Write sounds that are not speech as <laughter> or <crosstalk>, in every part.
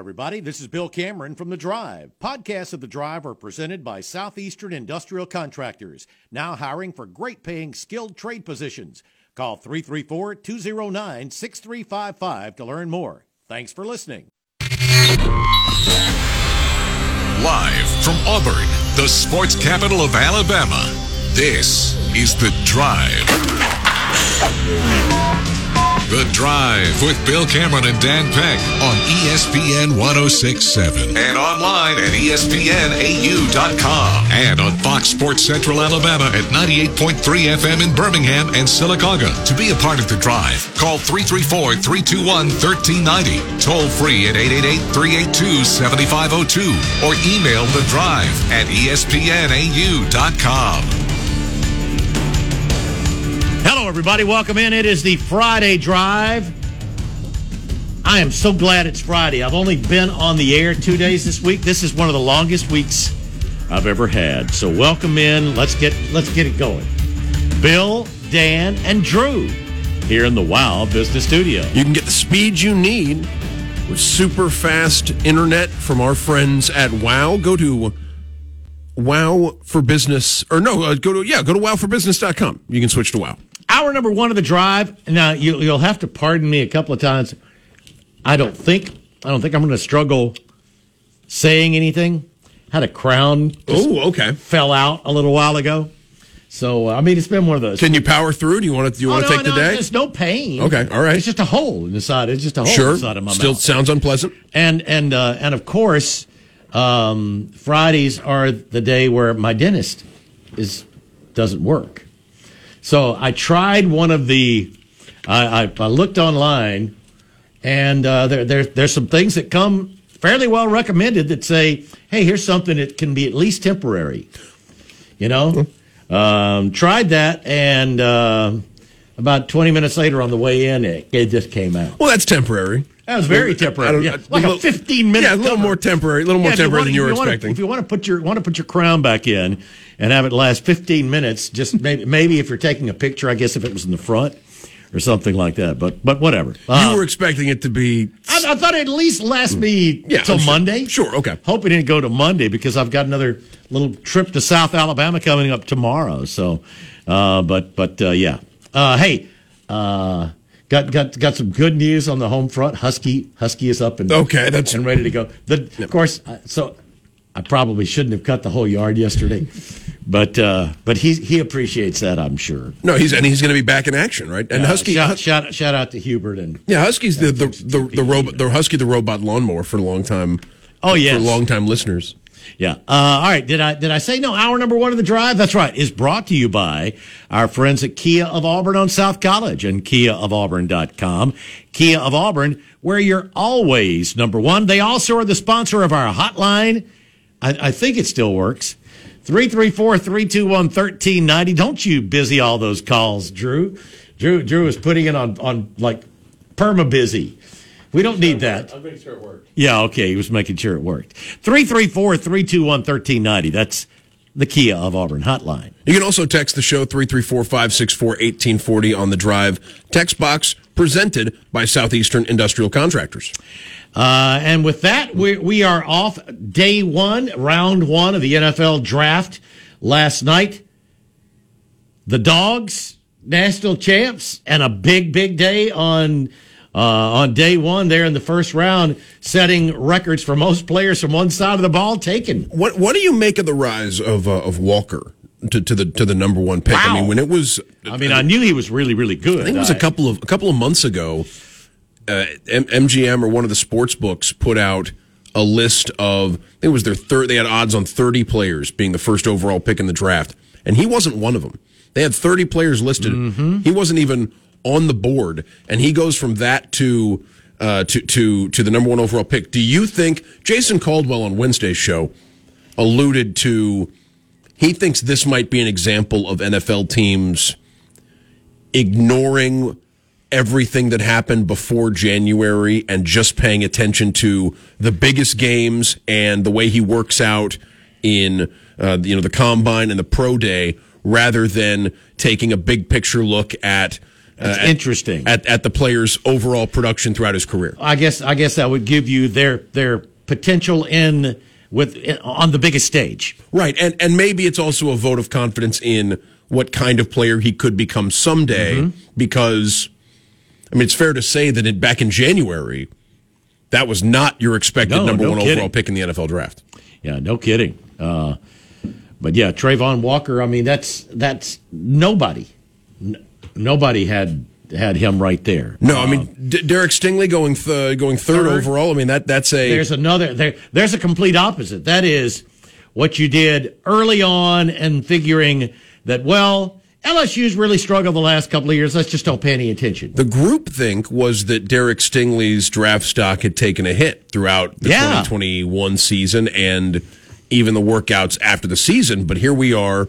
everybody. This is Bill Cameron from The Drive. Podcasts of The Drive are presented by Southeastern Industrial Contractors, now hiring for great paying skilled trade positions. Call 334 209 6355 to learn more. Thanks for listening. Live from Auburn, the sports capital of Alabama, this is The Drive. The Drive with Bill Cameron and Dan Peck on ESPN 1067 and online at ESPNAU.com and on Fox Sports Central Alabama at 98.3 FM in Birmingham and Sylacauga. To be a part of The Drive, call 334 321 1390, toll free at 888 382 7502, or email The Drive at ESPNAU.com. Everybody. Welcome in. It is the Friday Drive. I am so glad it's Friday. I've only been on the air two days this week. This is one of the longest weeks I've ever had. So welcome in. Let's get let's get it going. Bill, Dan, and Drew here in the Wow Business Studio. You can get the speed you need with super fast internet from our friends at Wow. Go to Wow for Business, or no, uh, go to, yeah, go to wowforbusiness.com. You can switch to Wow. Hour number one of the drive. Now you, you'll have to pardon me a couple of times. I don't think I don't think I'm going to struggle saying anything. Had a crown Oh, okay. fell out a little while ago. So uh, I mean, it's been one of those. Can you power through? Do you want to, do you Oh, want to no, take no, the day? There's no pain. Okay, all right. It's just a hole in the side. It's just a hole in Sure. the side of my Still mouth. Still sounds unpleasant. And and uh, and of course, um, Fridays are the day where my dentist is doesn't work. So I tried one of the. I, I, I looked online, and uh, there, there there's some things that come fairly well recommended that say, "Hey, here's something that can be at least temporary." You know, um, tried that, and uh, about 20 minutes later on the way in, it, it just came out. Well, that's temporary. That was very temporary. Yeah, like a little- 15 minute. Yeah, a little cover. more temporary, a little more Yeah, if you temporary wanna- than you were expecting. if you want to put your want to put your crown back in and have it last 15 minutes, just maybe maybe if you're taking a picture, I guess if it was in the front or something like that. But but whatever. Uh, you were expecting it to be. I, I thought it'd at least last me Yeah, till sure. Monday. Sure, okay. Hoping it'd go to Monday because I've got another little trip to South Alabama coming up tomorrow. So, uh, but but uh, yeah. Uh, hey, uh, got got got some good news on the home front. Husky Husky is up and Okay, that's- and ready to go. The, Of course, uh, so I probably shouldn't have cut the whole yard yesterday, but uh, but he he appreciates that. I'm sure. No, he's and he's going to be back in action, right? And Uh, Husky, shout, Hus- shout shout out to Hubert and yeah, Husky's the the the, the robot, the Husky, the robot lawnmower for a long time. Oh, yes. for long time listeners. Yeah. Uh, all right. Did I did I say no? Hour number one of the drive. That's right. Is brought to you by our friends at Kia of Auburn on South College and KiaofAuburn.com. Kia of Auburn, where you're always number one. They also are the sponsor of our hotline. I, I think it still works. 334-321-1390. Don't you busy all those calls, Drew. Drew Drew is putting it on on like perma busy. We don't need that. I'm making sure it worked. Yeah, okay. He was making sure it worked. 334 321 1390. That's the Kia of Auburn hotline. You can also text the show 334-564-1840 on the drive text box presented by Southeastern Industrial Contractors. Uh, and with that, we, we are off day one, round one of the NFL draft last night. The Dogs, national champs, and a big, big day on. Uh, on day one, there in the first round, setting records for most players from one side of the ball taken. What what do you make of the rise of uh, of Walker to, to the to the number one pick? I mean, when it was, I mean, I knew he was really, really good. I think it was a couple of a couple of months ago. Uh, M- MGM or one of the sports books put out a list of I it was their third. They had odds on thirty players being the first overall pick in the draft, and he wasn't one of them. They had thirty players listed. He wasn't even on the board, and he goes from that to. Uh, to to to the number one overall pick. Do you think Jason Caldwell on Wednesday's show alluded to? He thinks this might be an example of NFL teams ignoring everything that happened before January and just paying attention to the biggest games and the way he works out in uh, you know the combine and the pro day rather than taking a big picture look at That's interesting. at, at the player's overall production throughout his career. I guess I guess that would give you their their potential in with on the biggest stage. Right, and and maybe it's also a vote of confidence in what kind of player he could become someday. Mm-hmm. Because, I mean, it's fair to say that it, back in January, that was not your expected No, number no one kidding. overall pick in the NFL draft. Yeah, no kidding. Uh, but yeah, Travon Walker. I mean, that's that's nobody. Nobody had had him right there. No, I mean um, D- Derek Stingley going th- going third, Third. overall. I mean that that's a there's another there. There's a complete opposite. That is what you did early on and figuring that well, LSU's really struggled the last couple of years. Let's just don't pay any attention. The group think was that Derek Stingley's draft stock had taken a hit throughout the Yeah. 2021 season and even the workouts after the season. But here we are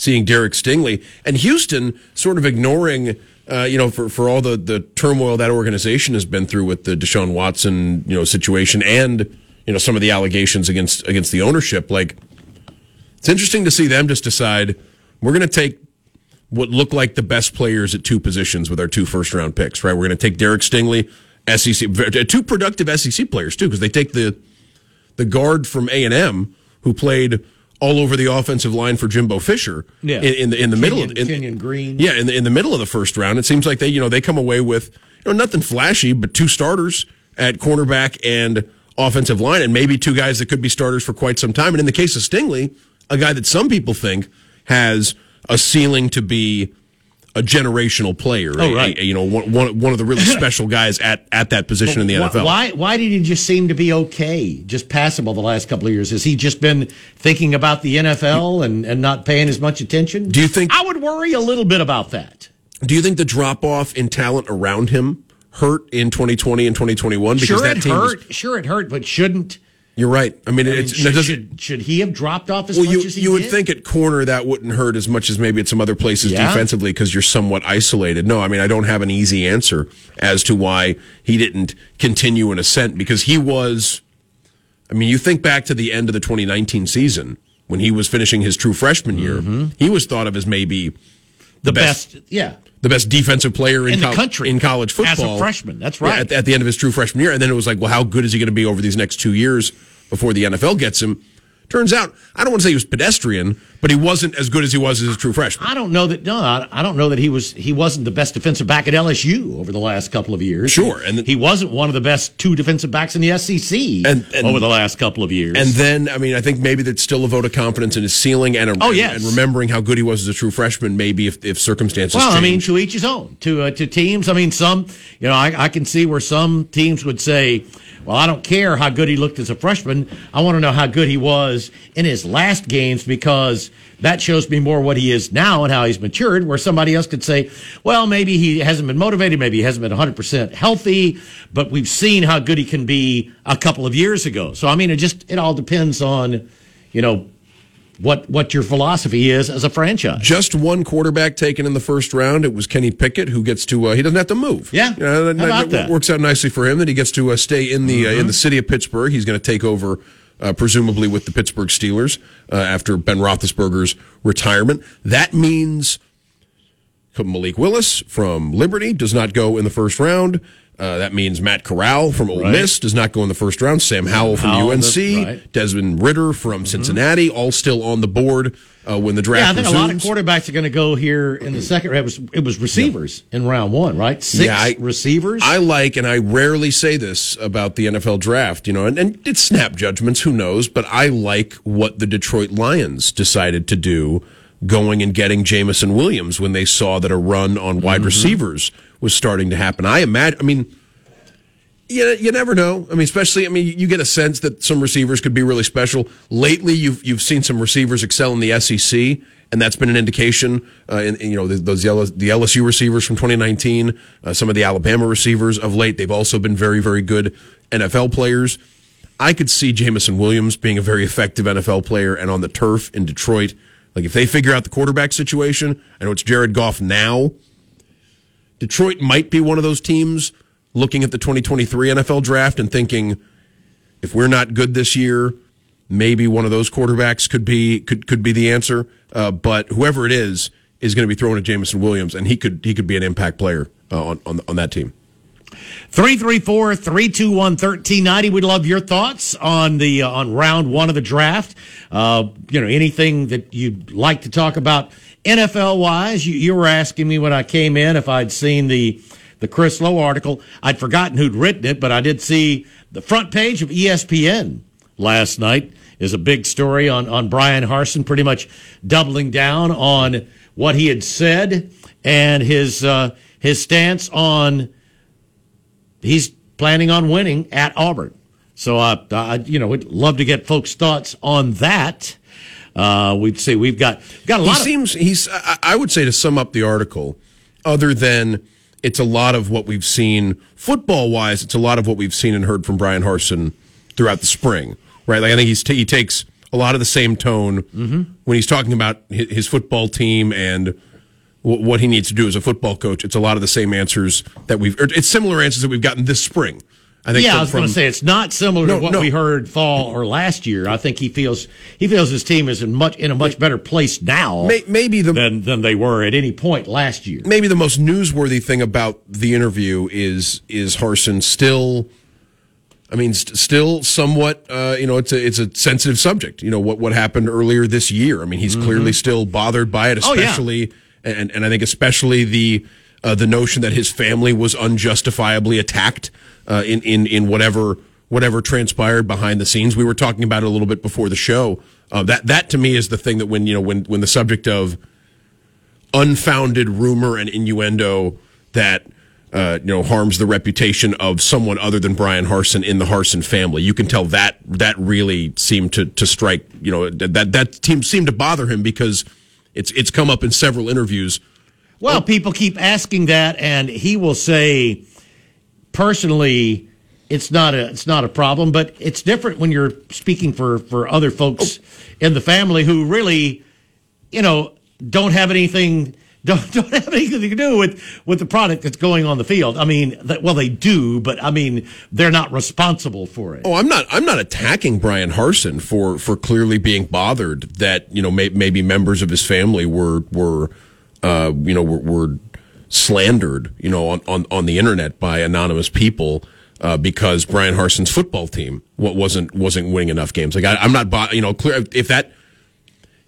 seeing Derek Stingley and Houston sort of ignoring, uh, you know, for, for all the, the turmoil that organization has been through with the Deshaun Watson, you know, situation and, you know, some of the allegations against, against the ownership. Like, it's interesting to see them just decide we're going to take what look like the best players at two positions with our two first round picks, right? We're going to take Derek Stingley, SEC, two productive SEC players too, because they take the the guard from A and M who played all over the offensive line for Jimbo Fisher Yeah. in, in the in the middle of in, Kenyon Green. yeah, in the in the middle of the first round. It seems like they you know they come away with you know nothing flashy, but two starters at cornerback and offensive line, and maybe two guys that could be starters for quite some time. And in the case of Stingley, a guy that some people think has a ceiling to be a generational player. Oh, right. a- you know, one, one, one of the really <laughs> special guys at, at that position in the NFL. Why why did he just seem to be okay, just passable the last couple of years? Has he just been thinking about the NFL and, and not paying as much attention? Do you think- I would worry a little bit about that? Do you think the drop off in talent around him hurt in 2020 and 2021? Because Sure, that it team was- hurt. Sure, it hurt, but shouldn't. You're right. I mean, I mean, should, should, should he have dropped off as Well, much you as he you would did? think at corner that wouldn't hurt as much as maybe at some other places Yeah. defensively because you're somewhat isolated. No, I mean I don't have an easy answer as to why he didn't continue an ascent because he was. I mean, you think back to the end of the 2019 season when he was finishing his true freshman year. Mm-hmm. He was thought of as maybe the best- best, yeah. the best defensive player in, In the col- country. in college football As a freshman. That's Yeah, right. at, at the end of his true freshman year, and then it was like, well, how good is he going to be over these next two years before the NFL gets him? Turns out, I don't want to say he was pedestrian, but he wasn't as good as he was as a true freshman. I don't know that. No, I don't know that he was. He wasn't the best defensive back at LSU over the last couple of years. Sure, and- he wasn't one of the best two defensive backs in the SEC And- and- over the last couple of years. And then, I mean, I think maybe that's still a vote of confidence in his ceiling and a, Oh, yes. and remembering how good he was as a true freshman. Maybe if, if circumstances Well, I mean, to each his own. To uh, to teams, I mean, some you know, I, I can see where some teams would say, "Well, I don't care how good he looked as a freshman. I want to know how good he was in his last games because that shows me more what he is now and how he's matured." Where somebody else could say, "Well, maybe he hasn't been motivated, maybe he hasn't been 100 percent healthy, but we've seen how good he can be a couple of years ago." So, I mean, it just it all depends on, you know. What, what your philosophy is as a franchise. just one quarterback taken in the first round. It was Kenny Pickett, who gets to uh, he doesn't have to move. Yeah. You know, How about that? works out nicely for him that he gets to uh, stay in the uh, in the city of Pittsburgh. He's going to take over. Uh, presumably with the Pittsburgh Steelers uh, after Ben Roethlisberger's retirement. That means Malik Willis from Liberty does not go in the first round. Uh, that means Matt Corral from Ole Right. Miss does not go in the first round. Sam Howell from Howell, UNC, right. Desmond Ridder from Cincinnati, all still on the board uh, when the draft Yeah, I think a lot of quarterbacks are going to go here in the second. It was it was receivers in round one, right? Six Yeah, I- receivers. I like, and I rarely say this about the NFL draft, you know, and, and it's snap judgments, who knows, but I like what the Detroit Lions decided to do going and getting Jameson Williams when they saw that a run on wide receivers was starting to happen. I imagine, I mean, you, you never know. I mean, especially, I mean, you get a sense that some receivers could be really special. Lately, you've you've seen some receivers excel in the SEC, and that's been an indication. Uh, in, in, you know, the, those LS, the LSU receivers from 2019, uh, some of the Alabama receivers of late, they've also been very, very good NFL players. I could see Jameson Williams being a very effective NFL player, and on the turf in Detroit, like if they figure out the quarterback situation, I know it's Jared Goff now. Detroit might be one of those teams looking at the 2023 NFL draft and thinking, if we're not good this year, maybe one of those quarterbacks could be could could be the answer. Uh, but whoever it is, is going to be thrown at Jameson Williams, and he could he could be an impact player uh, on, on on that team. 334 321 1390. We'd love your thoughts on the uh, on round one of the draft. Uh, you know, anything that you'd like to talk about NFL wise. You, you were asking me when I came in if I'd seen the the Chris Low article. I'd forgotten who'd written it, but I did see the front page of ESPN last night is a big story on, on Bryan Harsin, pretty much doubling down on what he had said and his uh, his stance on he's planning on winning at Auburn. So I, I you know, would love to get folks' thoughts on that. Uh, we'd say we've got got a lot. He seems he's. I, would say to sum up the article, other than it's a lot of what we've seen football wise. It's a lot of what we've seen and heard from Bryan Harsin throughout the spring, right? Like I think he's t- he takes a lot of the same tone Mm-hmm. when he's talking about his, his football team and what he needs to do as a football coach. It's a lot of the same answers that we've. It's similar answers that we've gotten this spring. I think. Yeah, I was going to say it's not similar No, to what no. we heard fall or last year. I think he feels he feels his team is in much in a much better place now May- maybe the than than they were at any point last year. maybe the most newsworthy thing about the interview is is Harsin still I mean st- still somewhat uh, you know it's a it's a sensitive subject you know what what happened earlier this year I mean he's clearly still bothered by it Mm-hmm. Oh, yeah. And and I think especially the uh, the notion that his family was unjustifiably attacked uh, in in in whatever whatever transpired behind the scenes we were talking about it a little bit before the show uh, that that to me is the thing that when you know when when the subject of unfounded rumor and innuendo that uh, you know harms the reputation of someone other than Bryan Harsin in the Harsin family. You can tell that that really seemed to to strike you know that that team seemed to bother him because it's it's come up in several interviews. Well, oh. people keep asking that, and he will say, personally, it's not a it's not a problem, but it's different when you're speaking for for other folks oh. in the family who really, you know, don't have anything. <laughs> Don't, don't have anything to do with, with the product that's going on the field. I mean, that, well, they do, but I mean, they're not responsible for it. Oh, I'm not. I'm not attacking Bryan Harsin for for clearly being bothered that you know may, maybe members of his family were were uh, you know were, were slandered you know on, on on the internet by anonymous people uh, because Bryan Harsin's football team wa- wasn't wasn't winning enough games. Like I, I'm not you know clear if that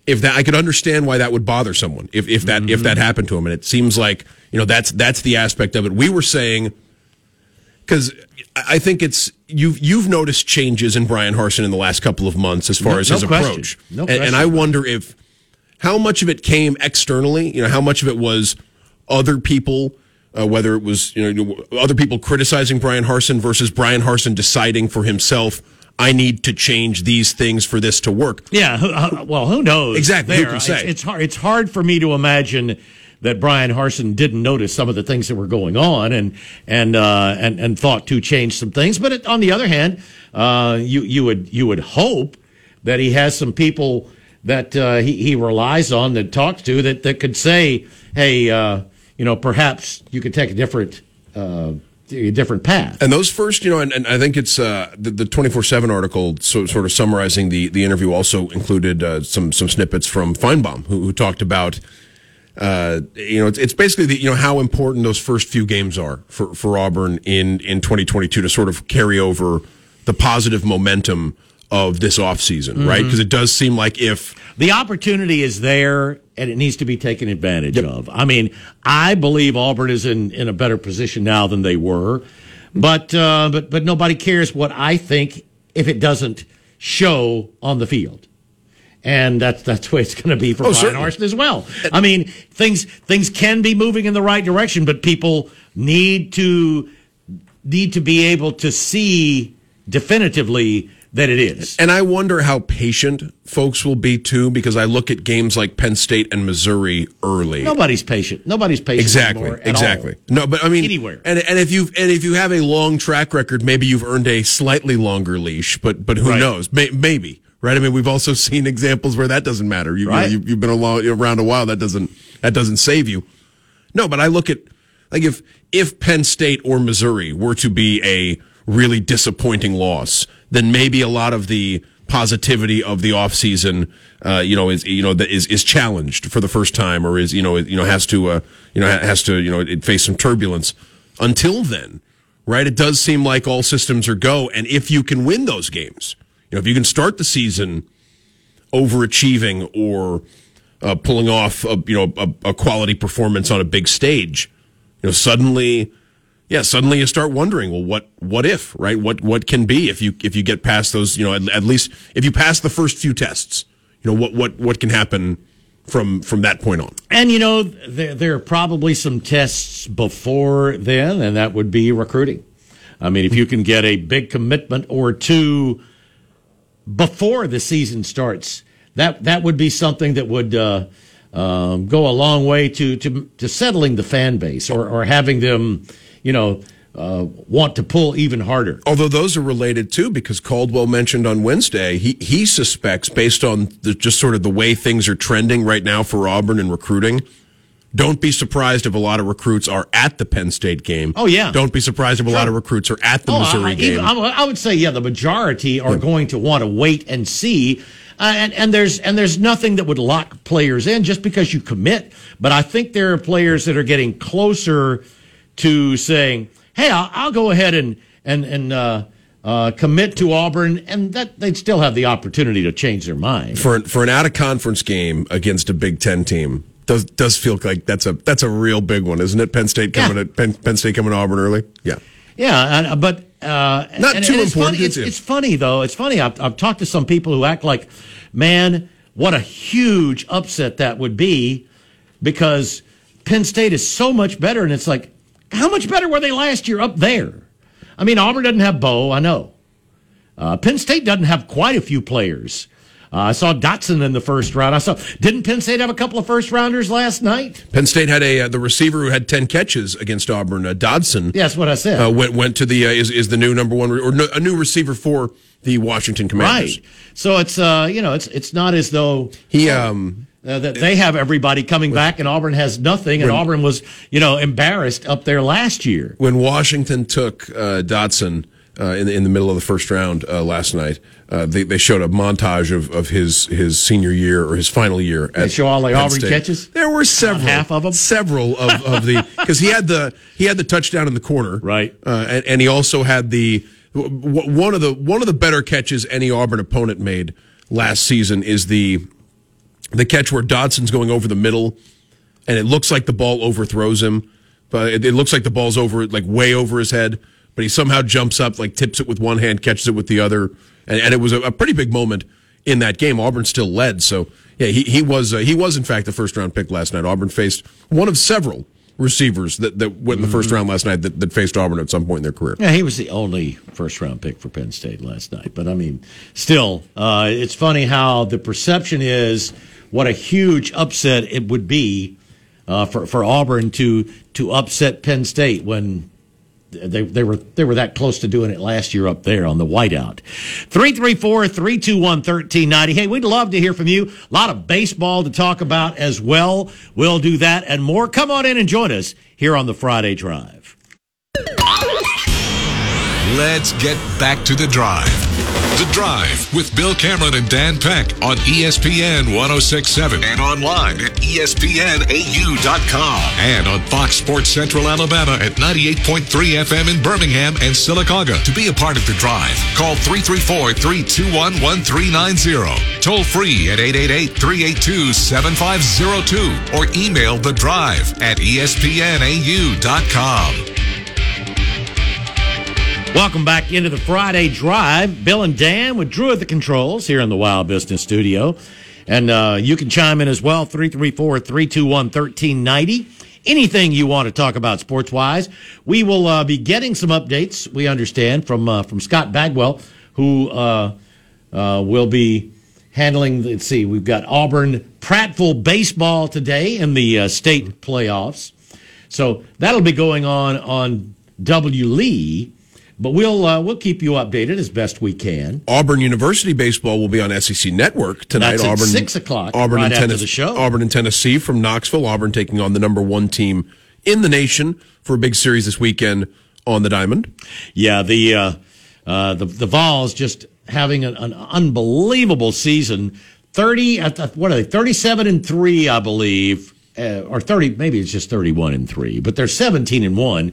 if that I could understand why that would bother someone if if that if that happened to him and it seems like you know that's that's the aspect of it. We were saying because I think it's you've you've noticed changes in Bryan Harsin in the last couple of months as far No- as no his question. approach, No and, and. I wonder if how much of it came externally. You know, how much of it was other people. Uh, whether it was you know other people criticizing Bryan Harsin versus Bryan Harsin deciding for himself, I need to change these things for this to work. Yeah. uh, Well, who knows? Exactly, who can say? It's, it's hard. It's hard for me to imagine that Bryan Harsin didn't notice some of the things that were going on and and uh, and and thought to change some things. But it, on the other hand, uh, you you would you would hope that he has some people that uh, he he relies on that talks to that that could say, hey, uh, you know, perhaps you could take a different. A different path. And those first, you know, and, and I think it's uh, the twenty four seven article, so, sort of summarizing the the interview, also included uh, some some snippets from Finebaum, who, who talked about, uh, you know, it's, it's basically the, you know how important those first few games are for for Auburn in in twenty twenty two to sort of carry over the positive momentum of this offseason, right? Because it does seem like if The opportunity is there and it needs to be taken advantage of. I mean, I believe Auburn is in, in a better position now than they were, but, uh, but, but nobody cares what I think if it doesn't show on the field. And that's, that's the way it's going to be for Oh, Brian. Harsin as well. I mean, things, things can be moving in the right direction, but people need to, need to be able to see definitively that it is. And I wonder how patient folks will be too, because I look at games like Penn State and Missouri early. Nobody's patient. Nobody's patient Exactly. Exactly. all. No, but I mean, Anywhere. And and if you and if you have a long track record, maybe you've earned a slightly longer leash. But but who Right. knows? May, maybe right. I mean, we've also <laughs> seen examples where that doesn't matter. You, Right. you know, have been along, around a while. That doesn't that doesn't save you. No, but I look at like if if Penn State or Missouri were to be a really disappointing loss, then maybe a lot of the positivity of the offseason, uh, you know, is you know is is challenged for the first time, or is you know you know has to uh, you know has to you know face some turbulence. Until then, right? It does seem like all systems are go, and if you can win those games, you know, if you can start the season overachieving or uh, pulling off a, you know a, a quality performance on a big stage, you know, suddenly yeah, suddenly you start wondering, well, what what if, right? What what can be if you if you get past those, you know, at, at least if you pass the first few tests, you know, what what what can happen from from that point on. And you know, there, there are probably some tests before then, and that would be recruiting. I mean, if you can get a big commitment or two before the season starts, that that would be something that would uh, um, go a long way to, to to settling the fan base or or having them, you know. Uh, want to pull even harder. Although those are related too, because Caldwell mentioned on Wednesday, he he suspects based on the, just sort of the way things are trending right now for Auburn and recruiting. Don't be surprised if a lot of recruits are at the Penn State game. Oh yeah. Don't be surprised if a lot of recruits are at the Oh, Missouri I, game. I, I would say, yeah, the majority are going to want to wait and see. Uh, and, and there's and there's nothing that would lock players in just because you commit. But I think there are players that are getting closer to saying, "Hey, I'll, I'll go ahead and and and uh, uh, commit to Auburn," and that they'd still have the opportunity to change their mind. for an, for an out of conference game against a Big Ten team does does feel like that's a that's a real big one, isn't it? Penn State coming Yeah. at Penn, Penn State coming to Auburn early. Yeah, Yeah, and, uh, but uh, Not and- too and it's important, Funny, it's, it's funny though. It's funny. I've, I've talked to some people who act like, man, what a huge upset that would be, because Penn State is so much better, and it's like, how much better were they last year up there? I mean, Auburn doesn't have Bo, I know. Uh, Penn State doesn't have quite a few players. Uh, I saw Dotson in the first round. I saw. Didn't Penn State have a couple of first rounders last night? Penn State had a uh, the receiver who had ten catches against Auburn, uh, Dotson. Yeah, that's what I said. uh, went went to the uh, is is the new number one or no, a new receiver for the Washington Commanders. Right. So it's uh, you know, it's it's not as though He um uh, that they have everybody coming back and Auburn has nothing, and Auburn was you know embarrassed up there last year. when Washington took uh, Dotson uh, in the, in the middle of the first round uh, last night, uh, they they showed a montage of, of his his senior year or his final year. At show all the Penn Auburn State. catches? There were several, half of 'em? several of, of the <laughs> because he had the he had the touchdown in the corner, Right. uh, and, and he also had the one of the one of the better catches any Auburn opponent made last season is the the catch where Dotson's going over the middle, and it looks like the ball overthrows him, but it, it looks like the ball's over, like way over his head. But he somehow jumps up, like tips it with one hand, catches it with the other, and, and it was a, a pretty big moment in that game. Auburn still led, so yeah, he he was uh, he was in fact the first round pick last night. Auburn faced one of several receivers that, that went in the first round last night that, that faced Auburn at some point in their career. Yeah, he was the only first round pick for Penn State last night. But I mean, still, uh, it's funny how the perception is what a huge upset it would be uh, for for Auburn to to upset Penn State when they they were they were that close to doing it last year up there on the whiteout. 334-321-1390. Hey, we'd love to hear from you. A lot of baseball to talk about as well. We'll do that and more. Come on in and join us here on the Friday Drive. Let's get back to the drive. The Drive with Bill Cameron and Dan Peck on ESPN 1067 and online at ESPNAU.com and on Fox Sports Central Alabama at 98.3 FM in Birmingham and Sylacauga. To be a part of The Drive, call 334 321 1390. Toll free at 888 382 7502 or email The Drive at ESPNAU.com. Welcome back into the Friday Drive. Bill and Dan with Drew at the controls here in the Wild Business Studio. And uh, you can chime in as well, 334 321 1390. Anything you want to talk about sports wise. We will uh, be getting some updates, we understand, from, uh, from Scott Bagwell, who uh, uh, will be handling, let's see, we've got Auburn Prattville baseball today in the uh, state playoffs. So that'll be going on on W. Lee. But we'll uh, we'll keep you updated as best we can. Auburn University baseball will be on SEC Network tonight. That's at Auburn 6 o'clock, Auburn right and after Tennessee, the show. Auburn and Tennessee from Knoxville. Auburn taking on the number one team in the nation for a big series this weekend on the Diamond. Yeah, the uh, uh, the the Vols just having an, an unbelievable season. Thirty, at the, what are they? Thirty-seven and three, I believe, uh, or thirty. Maybe it's just thirty-one and three, but they're seventeen and one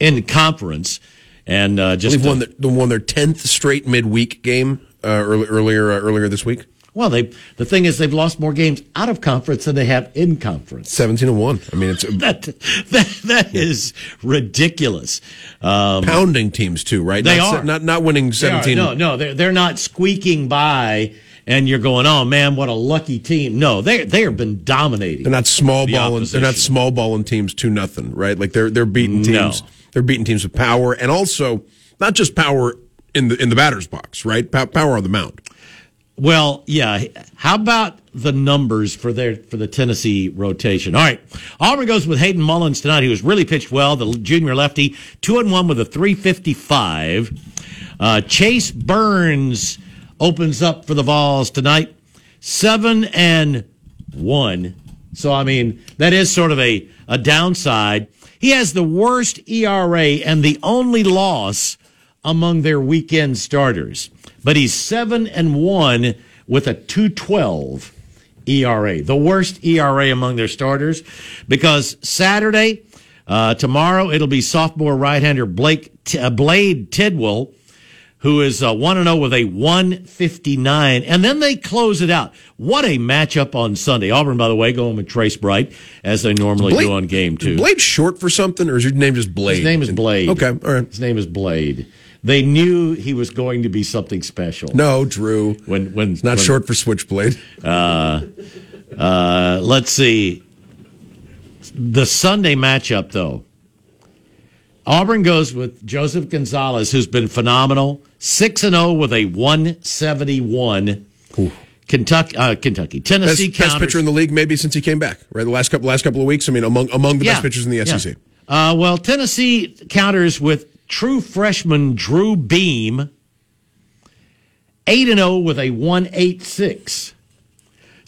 in conference, and uh, just They've won, the, won their tenth straight midweek game uh, early, earlier uh, earlier this week. well, they the thing is they've lost more games out of conference than they have in conference. Seventeen and one. I mean, it's <laughs> That that that is ridiculous. Um, pounding teams too, right? They not, are. not not winning are. seventeen. No, no, they're they're not squeaking by, and you're going, oh man, what a lucky team. No, they they have been dominating. They're not small The balling. They're not small balling teams to nothing, right? Like they're they're beating No. They're beating teams with power, and also not just power in the in the batter's box, right? Power on the mound. Well, yeah. How about the numbers for their for the Tennessee rotation? All right, Auburn goes with Hayden Mullins tonight. He was really pitched well. The junior lefty, two and one with a three fifty five. Uh, Chase Burns opens up for the Vols tonight, seven and one. So I mean that is sort of a a downside. He has the worst ERA and the only loss among their weekend starters. But he's seven and one with a two twelve ERA, the worst ERA among their starters. Because Saturday, uh, tomorrow, it'll be sophomore right-hander Blake uh, Blade Tidwell, who is uh, one and zero with a one fifty nine, and then they close it out. What a matchup on Sunday! Auburn, by the way, going with Trace Bright as they normally do on game two. Blade short for something, or is your name just Blade? His name is Blade. Okay, all right. His name is Blade. They knew he was going to be something special. No, Drew. When when It's not when- short for Switchblade. Uh, let's see. The Sunday matchup, though. Auburn goes with Joseph Gonzalez, who's been phenomenal. Six and zero with a one seventy one. Kentucky, uh, Kentucky, Best, Tennessee best counters. pitcher in the league, maybe since he came back. Right, the last couple last couple of weeks. I mean, among among the best pitchers in the E yeah. SEC. Uh, well, Tennessee counters with true freshman Drew Beam, eight and zero with a one eight six.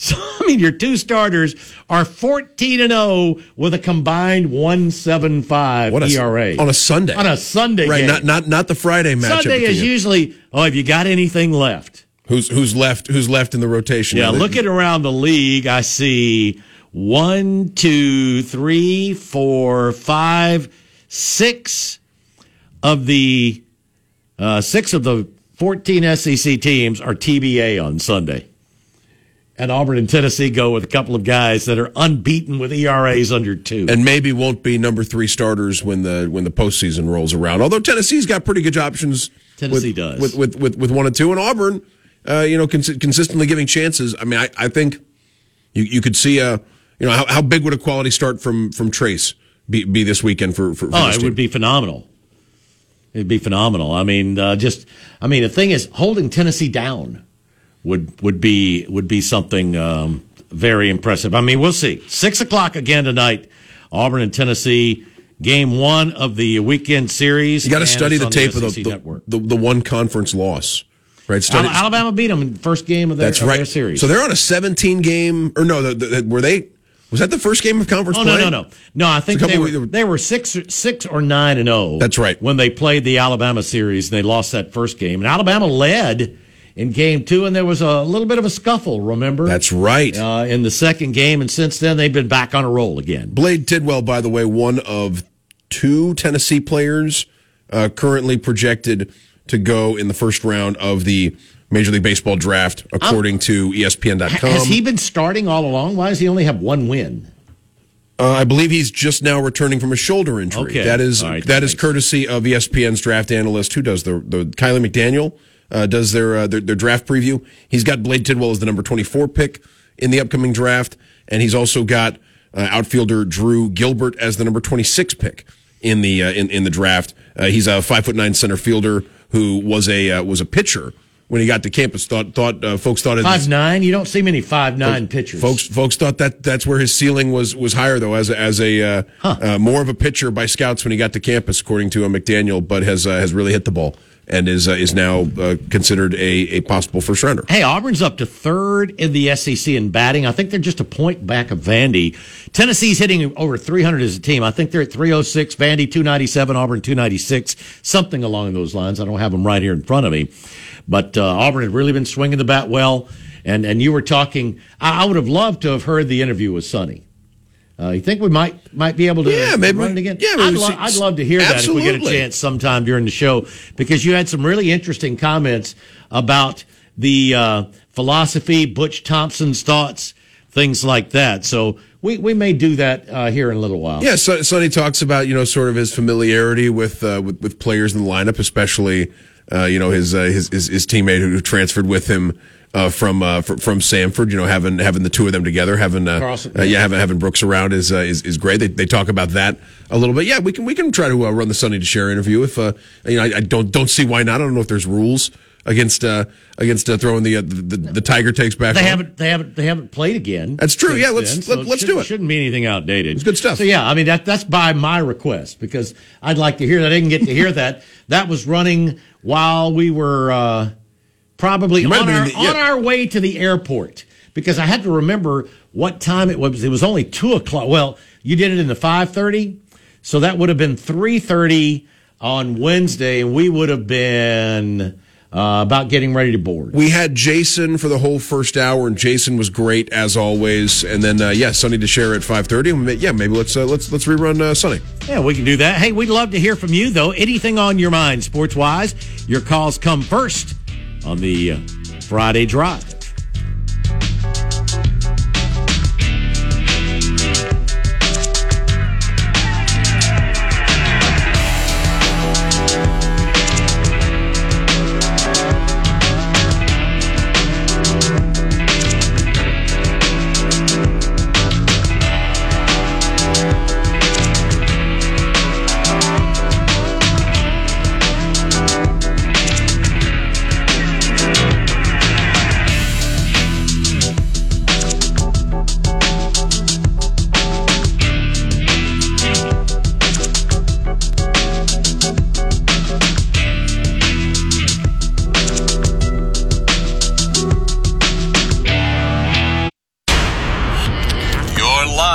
So <laughs> I mean, your two starters are fourteen and zero with a combined one seven five What a ERA on a Sunday. on a Sunday right? game. Not not not the Friday matchup. Sunday is usually oh, have you got anything left? who's who's left who's left in the rotation. Yeah, looking around the league, I see one, two, three, four, five, six of the uh, six of the fourteen SEC teams are TBA on Sunday, and Auburn and Tennessee go with a couple of guys that are unbeaten with ERAs under two. and maybe won't be number three starters when the when the postseason rolls around. Although Tennessee's got pretty good options. Tennessee with, does. with, with with with one and two, and Auburn, uh, you know, cons- consistently giving chances. I mean, I, I think you you could see a you know how, how big would a quality start from from Trace be, be this weekend for for, for Oh, it team? would be phenomenal. It'd be phenomenal. I mean, uh, just I mean, the thing is, holding Tennessee down would would be would be something um, very impressive. I mean, we'll see. Six o'clock again tonight. Auburn and Tennessee. Game one of the weekend series. You got to study the tape of the, the, the the one conference loss, right? Study, Alabama beat them in the first game of their, that's right. their series. So they're on a 17 game, or no? The, the, were they? Was that the first game of conference Oh play? no no no no! I think they were they were six or- six or nine and zero. That's right. When they played the Alabama series, and they lost that first game, and Alabama led in game two, and there was a little bit of a scuffle. Remember? That's right. uh, in the second game, and since then they've been back on a roll again. Blade Tidwell, by the way, one of two Tennessee players uh, currently projected to go in the first round of the Major League Baseball draft, according to E ESPN.com. Has he been starting all along? Why does he only have one win? Uh, I believe he's just now returning from a shoulder injury. Okay. That is right, that that is courtesy of E ESPN's draft analyst. Who does the the Kiley McDaniel uh, does their, uh, their their draft preview. He's got Blade Tidwell as the number twenty four pick in the upcoming draft, and he's also got uh, outfielder Drew Gilbert as the number twenty six pick in the uh, in in the draft. Uh, he's a five foot nine center fielder who was a uh, was a pitcher when he got to campus. Thought thought uh, folks thought Five nine. You don't see many five nine pitchers. Folks, folks thought that that's where his ceiling was was higher though, as a, as a uh, uh, more of a pitcher by scouts when he got to campus, according to McDaniel, but has uh, has really hit the ball and is uh, is now uh, considered a, a possible first rounder. Hey, Auburn's up to third in the SEC in batting. I think they're just a point back of Vandy. Tennessee's hitting over 300 as a team. I think they're at 306, Vandy 297, Auburn 296, something along those lines. I don't have them right here in front of me. but uh, Auburn had really been swinging the bat well. And and you were talking. I, I would have loved to have heard the interview with Sonny. Uh, you think we might might be able to Yeah, maybe run it again? yeah, I'd, lo- I'd love to hear that if we get a chance sometime during the show because you had some really interesting comments about the uh, philosophy, Butch Thompson's thoughts, things like that. So we, we may do that uh, here in a little while. Yeah, so, Sonny talks about you know sort of his familiarity with uh, with, with players in the lineup, especially uh, you know his, uh, his his his teammate who transferred with him uh, from uh, fr- from Samford. You know, having having the two of them together, having uh, Carlson. uh, yeah, having having Brooks around is uh, is is great. They they talk about that a little bit. Yeah, we can we can try to uh, run the Sonny DiChiara interview if uh, you know I, I don't don't see why not. I don't know if there's rules against uh, against uh, throwing the, uh, the the Tiger takes back. They on. haven't. They haven't. They haven't played again. That's true. Yeah, let's- then, so let- let's do it. Shouldn't be anything outdated. It's good stuff. So yeah, I mean that that's by my request because I'd like to hear that. I didn't get to hear that. That was running while we were uh, probably on our the- on our way to the airport because I had to remember what time it was. It was only two o'clock. Well, you did it in the five thirty, so that would have been three thirty on Wednesday, and we would have been. Uh, about getting ready to board. We had Jason for the whole first hour, and Jason was great as always. And then, uh, yeah, Sonny DiChiara at five thirty. Yeah, maybe let's uh, let's let's rerun uh, Sonny. Yeah, we can do that. Hey, we'd love to hear from you, though. Anything on your mind, sports wise, your calls come first on the uh, Friday Drive.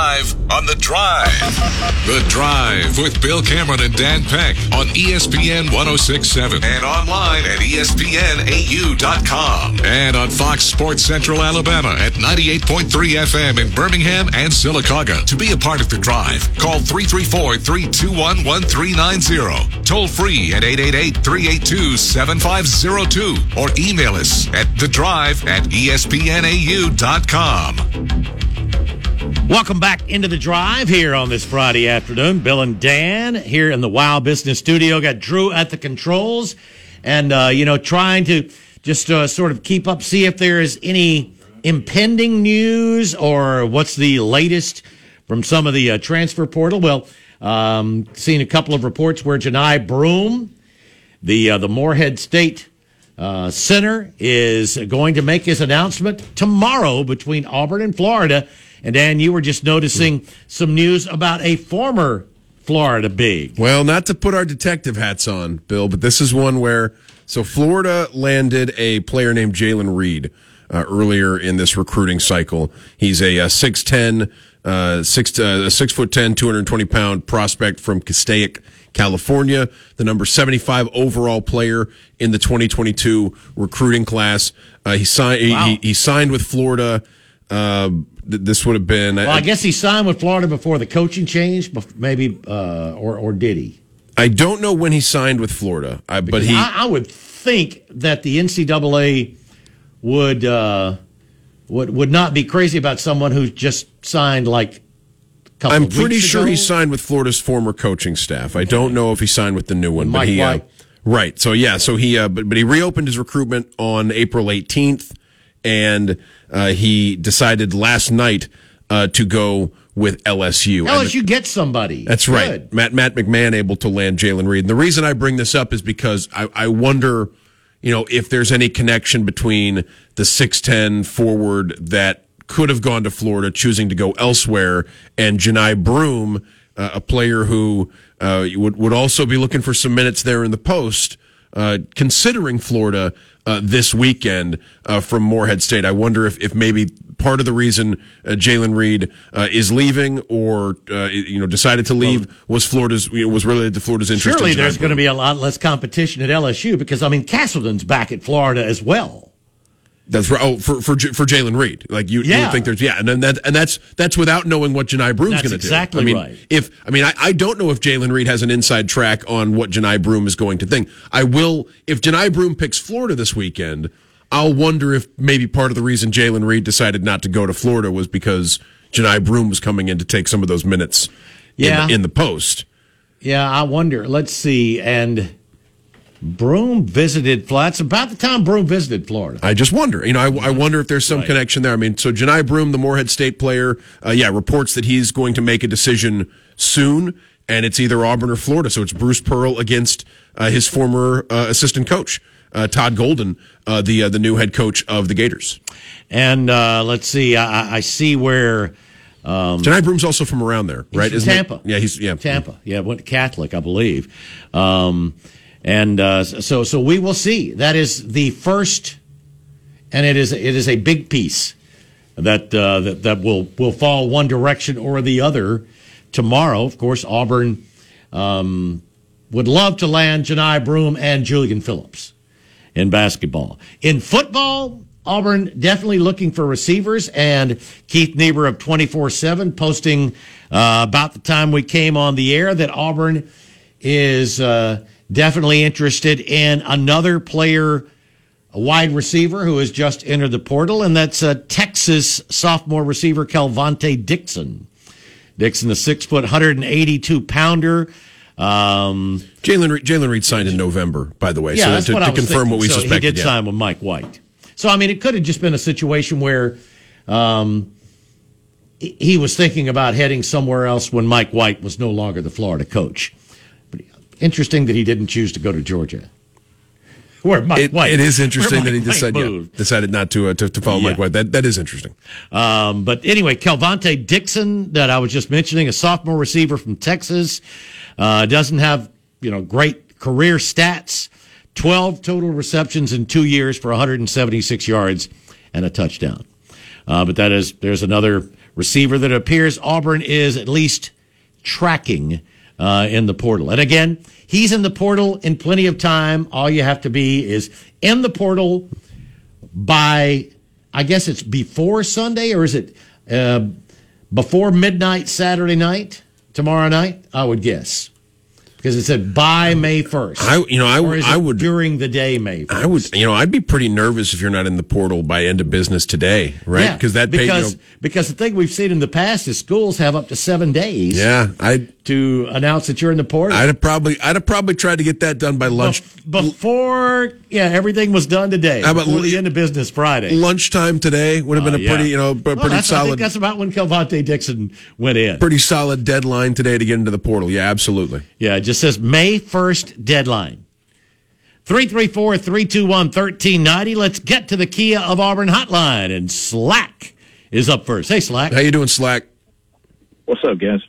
Live on The Drive. The Drive with Bill Cameron and Dan Peck on ESPN 1067 and online at ESPNAU.com and on Fox Sports Central Alabama at 98.3 FM in Birmingham and Sylacauga. To be a part of The Drive, call 334 321 1390. Toll free at 888 382 7502 or email us at The Drive at ESPNAU.com. Welcome back into the drive here on this Friday afternoon. Bill and Dan here in the Wow Business Studio. Got Drew at the controls, and uh, you know, trying to just uh, sort of keep up, see if there is any impending news or what's the latest from some of the uh, transfer portal. Well, um, seen a couple of reports where Johni Broome, the uh, the Morehead State uh, Center, is going to make his announcement tomorrow between Auburn and Florida. And Dan, you were just noticing some news about a former Florida big. Well, not to put our detective hats on, Bill, but this is one where so Florida landed a player named Jalen Reed uh, earlier in this recruiting cycle. He's a, uh 6'10", uh, six, uh, a six foot 10, 220 pound prospect from Castaic, California, the number 75 overall player in the 2022 recruiting class. Uh, he signed, he- Wow. he, he signed with Florida. Uh, this would have been, Well, I guess he signed with Florida before the coaching change, maybe, uh, or or did he? I don't know when he signed with Florida, I, but he, I, I would think that the NCAA would uh, would would not be crazy about someone who just signed like. Couple I'm pretty sure ago. he signed with Florida's former coaching staff. I don't know if he signed with the new one, but Mike he uh, right. So yeah, so he uh, but but he reopened his recruitment on April 18th, and uh, he decided last night uh, to go with LSU. And LSU get somebody. that's right. Good. Matt Matt McMahon able to land Jalen Reed. And the reason I bring this up is because I, I wonder, you know, if there's any connection between the 6'10 forward that could have gone to Florida, choosing to go elsewhere, and Johni Broome, uh, a player who uh, would would also be looking for some minutes there in the post, uh, considering Florida uh, this weekend uh, from Morehead State. I wonder if, if maybe part of the reason uh, Jalen Reed uh, is leaving or uh, you know decided to leave was Florida's you know, was related to Florida's interest. Surely in there's going to be a lot less competition at LSU because I mean Castleton's back at Florida as well. That's right. Oh, for for for Jalen Reed, like you, you Yeah. would think there's yeah, and then that and that's that's without knowing what Johni Broome's That's going to exactly do. I mean, right. if I mean, I, I don't know if Jalen Reed has an inside track on what Johni Broome is going to think. I will if Johni Broome picks Florida this weekend. I'll wonder if maybe part of the reason Jalen Reed decided not to go to Florida was because Johni Broome was coming in to take some of those minutes. Yeah. in the, in the post. Yeah, I wonder. Let's see. And Broome visited Florida. It's about the time Broome visited Florida. I just wonder. You know, I, I wonder if there's some Right. connection there. I mean, so Johni Broome, the Morehead State player, uh, yeah, reports that he's going to make a decision soon, and it's either Auburn or Florida. So it's Bruce Pearl against uh, his former uh, assistant coach, uh, Todd Golden, uh, the uh, the new head coach of the Gators. And uh, let's see. I, I- see where Johni Broome's also from around there, right? Isn't it? Tampa. Yeah, he's yeah. Tampa. Yeah, went Catholic, I believe. Um, and uh, so, so we will see. That is the first, and it is it is a big piece that uh, that that will will fall one direction or the other tomorrow. Of course, Auburn um, would love to land Johni Broome and Julian Phillips in basketball. In football, Auburn definitely looking for receivers, and Keith Niebuhr of 24 7 posting uh, about the time we came on the air that Auburn is uh, definitely interested in another player, a wide receiver who has just entered the portal, and that's a Texas sophomore receiver Kelvontay Dixon. Dixon, a six foot, 182 pounder. Um, Jalen Reed, Jalen Reed signed in November, by the way. yeah, so that's to, what to I was confirm thinking. what we so suspected. He did yeah. sign with Mike White. So I mean, it could have just been a situation where um, he was thinking about heading somewhere else when Mike White was no longer the Florida coach. But interesting that he didn't choose to go to Georgia. Where Mike It, White? it is where interesting that he decided yeah, decided not to uh, to, to follow Yeah. Mike White. That that is interesting. Um, but anyway, Kelvontay Dixon, that I was just mentioning, a sophomore receiver from Texas, uh, doesn't have you know great career stats. Twelve total receptions in two years for 176 yards and a touchdown. Uh, but that is there's another receiver that appears Auburn is at least tracking uh, in the portal. And again, he's in the portal in plenty of time. All you have to be is in the portal by I guess it's before Sunday or is it uh, before midnight Saturday night tomorrow night? I would guess because it said by May first. I you know I, I would during the day May. 1st? I would, you know, I'd be pretty nervous if you're not in the portal by end of business today, right? Yeah, Because that pay, you because know, because the thing we've seen in the past is schools have up to seven days yeah, I, to announce that you're in the portal. I'd have probably, I'd have probably tried to get that done by lunch, Bef- before yeah everything was done today. How about the end of business Friday. lunchtime today would have been a Uh, yeah. pretty, you know, Well, pretty think solid, that's about when Kelvontay Dixon went in. pretty solid deadline today to get into the portal. Yeah, absolutely. Yeah, just says May 1st deadline. 334 321 1390. Let's get to the Kia of Auburn hotline. And Slack is up first. Hey, Slack. How you doing, Slack? What's up, guys?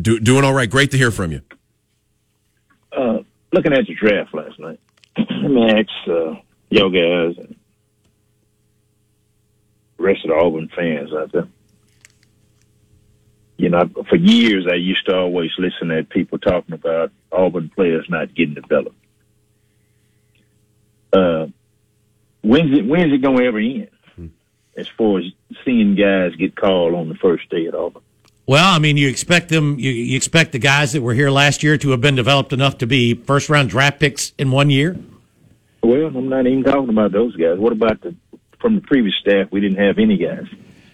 Do, doing all right. Great to hear from you. Uh, looking at the draft last night, <clears throat> let me ask uh, yo guys and the rest of the Auburn fans out there. You know, for years I used to always listen at people talking about Auburn players not getting developed. Uh, when's it when's it gonna ever end? As far as seeing guys get called on the first day at Auburn. Well, I mean, you expect them, you, you expect the guys that were here last year to have been developed enough to be first round draft picks in one year? Well, I'm not even talking about those guys. What about the from the previous staff? We didn't have any guys.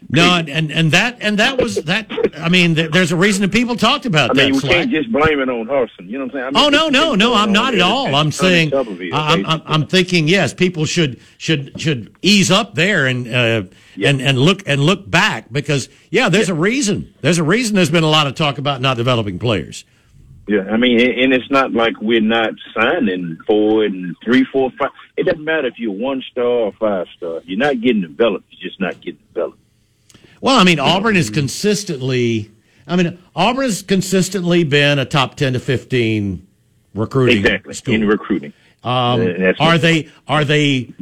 No, and, and, and that and that was that. I mean, there, there's a reason that people talked about I that. mean, we Slack. can't just blame it on Harsin. You know what I'm saying? I mean, Oh no, no, no! I'm not at all. I'm saying I'm, I'm. I'm thinking yes, people should should should ease up there and uh, and and look and look back because yeah, there's a reason. There's a reason. There's been a lot of talk about not developing players. Yeah, I mean, and it's not like we're not signing four and three, four, five. It doesn't matter if you're one star or five star. You're not getting developed. You're just not getting developed. Well, I mean, Auburn has consistently. I mean, Auburn has consistently been a top ten to fifteen recruiting Exactly school. in recruiting. Um, are they are they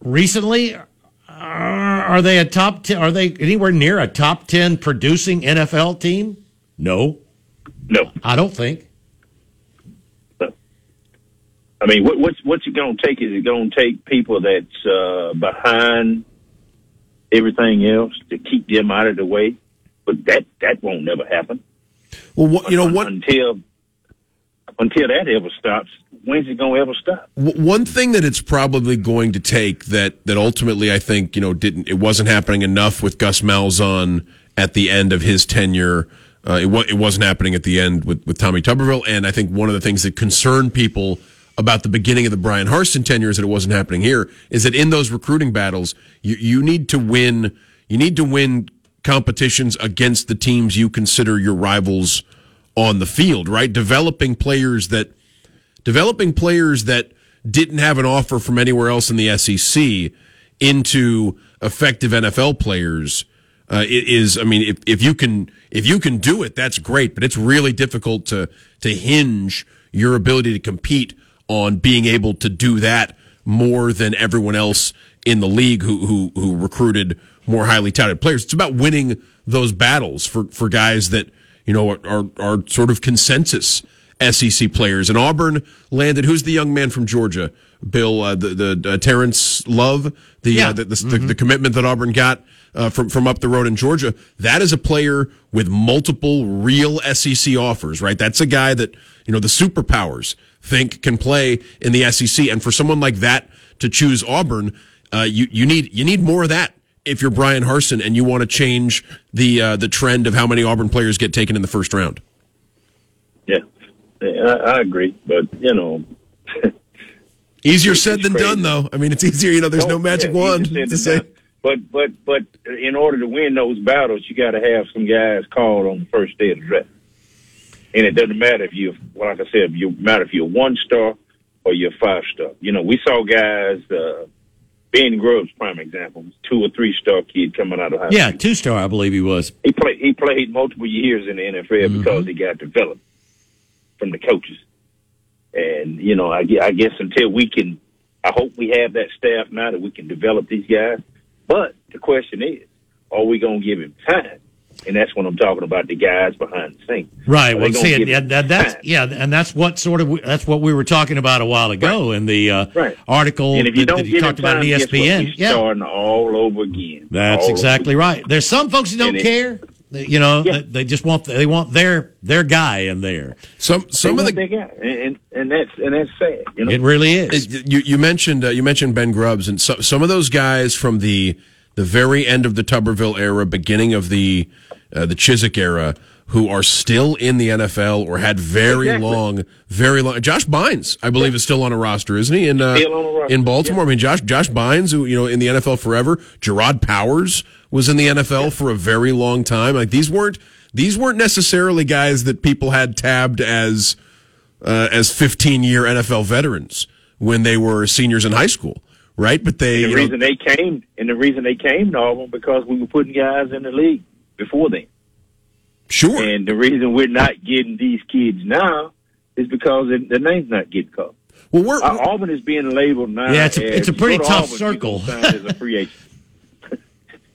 recently, uh, are they a top? 10, are they anywhere near a top ten producing NFL team? No, No. I don't think. I mean, what, what's what's it going to take? Is it going to take people that's uh, behind everything else to keep them out of the way? But that that won't never happen. Well, what, you know what? until until that ever stops. When's it going to ever stop? One thing that it's probably going to take that that ultimately I think you know didn't it wasn't happening enough with Gus Malzahn at the end of his tenure. Uh, it, wa- it wasn't happening at the end with, with Tommy Tuberville, and I think one of the things that concerned people about the beginning of the Bryan Harsin tenure is that it wasn't happening here. Is that in those recruiting battles, you you need to win. You need to win competitions against the teams you consider your rivals on the field, right? Developing players that developing players that didn't have an offer from anywhere else in the SEC into effective NFL players uh, is. I mean, if, if you can if you can do it, that's great. But it's really difficult to to hinge your ability to compete on being able to do that more than everyone else in the league who who, who recruited more highly touted players. It's about winning those battles for for guys that you know are are, are sort of consensus SEC players. And Auburn landed. Who's the young man from Georgia? Bill, uh, the the uh, Terrence Love, the, Yeah. uh, the, the, the the commitment that Auburn got uh, from from up the road in Georgia. That is a player with multiple real SEC offers, right? That's a guy that you know the superpowers think can play in the SEC. And for someone like that to choose Auburn, uh, you you need you need more of that. If you're Bryan Harsin and you want to change the uh, the trend of how many Auburn players get taken in the first round. Yeah, I, I agree. But you know, <laughs> Easier said than crazy. done, though. I mean, it's easier. You know, there's no Oh, magic yeah, wand to say. done. But but but in order to win those battles, you got to have some guys called on the first day of the draft. And it doesn't matter if you, like I said, if you matter if you're a one star or you're five star. You know, we saw guys. Uh, ben Grubbs, prime example, two or three star kid coming out of high school. Yeah, two star, I believe he was. He played. He played multiple years in the NFL because he got developed from the coaches. And you know, I, I guess until we can, I hope we have that staff now that we can develop these guys. But the question is, are we going to give him time? And that's what I'm talking about the guys behind the scenes. Right. Are Well, see, yeah, that, that's time? yeah, and that's what sort of that's what we were talking about a while ago in the uh, Right. article And if you that, don't that you talked about time, on what? ESPN. Yeah, starting all over again. that's All exactly right. There's some folks who don't And care. They- You know, Yeah. they, they just want they want their their guy in there. Some They some of the their guy, and, and and that's and that's sad. You know, It really is. It- you you mentioned uh, you mentioned Ben Grubbs and so, some of those guys from the the very end of the Tuberville era, beginning of the uh, the Chizik era, who are still in the NFL or had very Exactly. long, very long. Josh Bynes, I believe, is still on a roster, isn't he? In uh, Still on a roster, in Baltimore. I mean, Josh Josh Bynes, who you know in the NFL forever. Jerraud Powers was in the NFL for a very long time. Like these weren't these weren't necessarily guys that people had tabbed as uh, as 15 year NFL veterans when they were seniors in high school, right? But they, the you know, reason they came and the reason they came to Auburn because we were putting guys in the league before then. sure. And the reason we're not getting these kids now is because the, the name's not getting called. well, we're, Uh, Auburn is being labeled now. Yeah, it's a- as it's a pretty go to tough Auburn, circle. You're gonna sign as a free agent.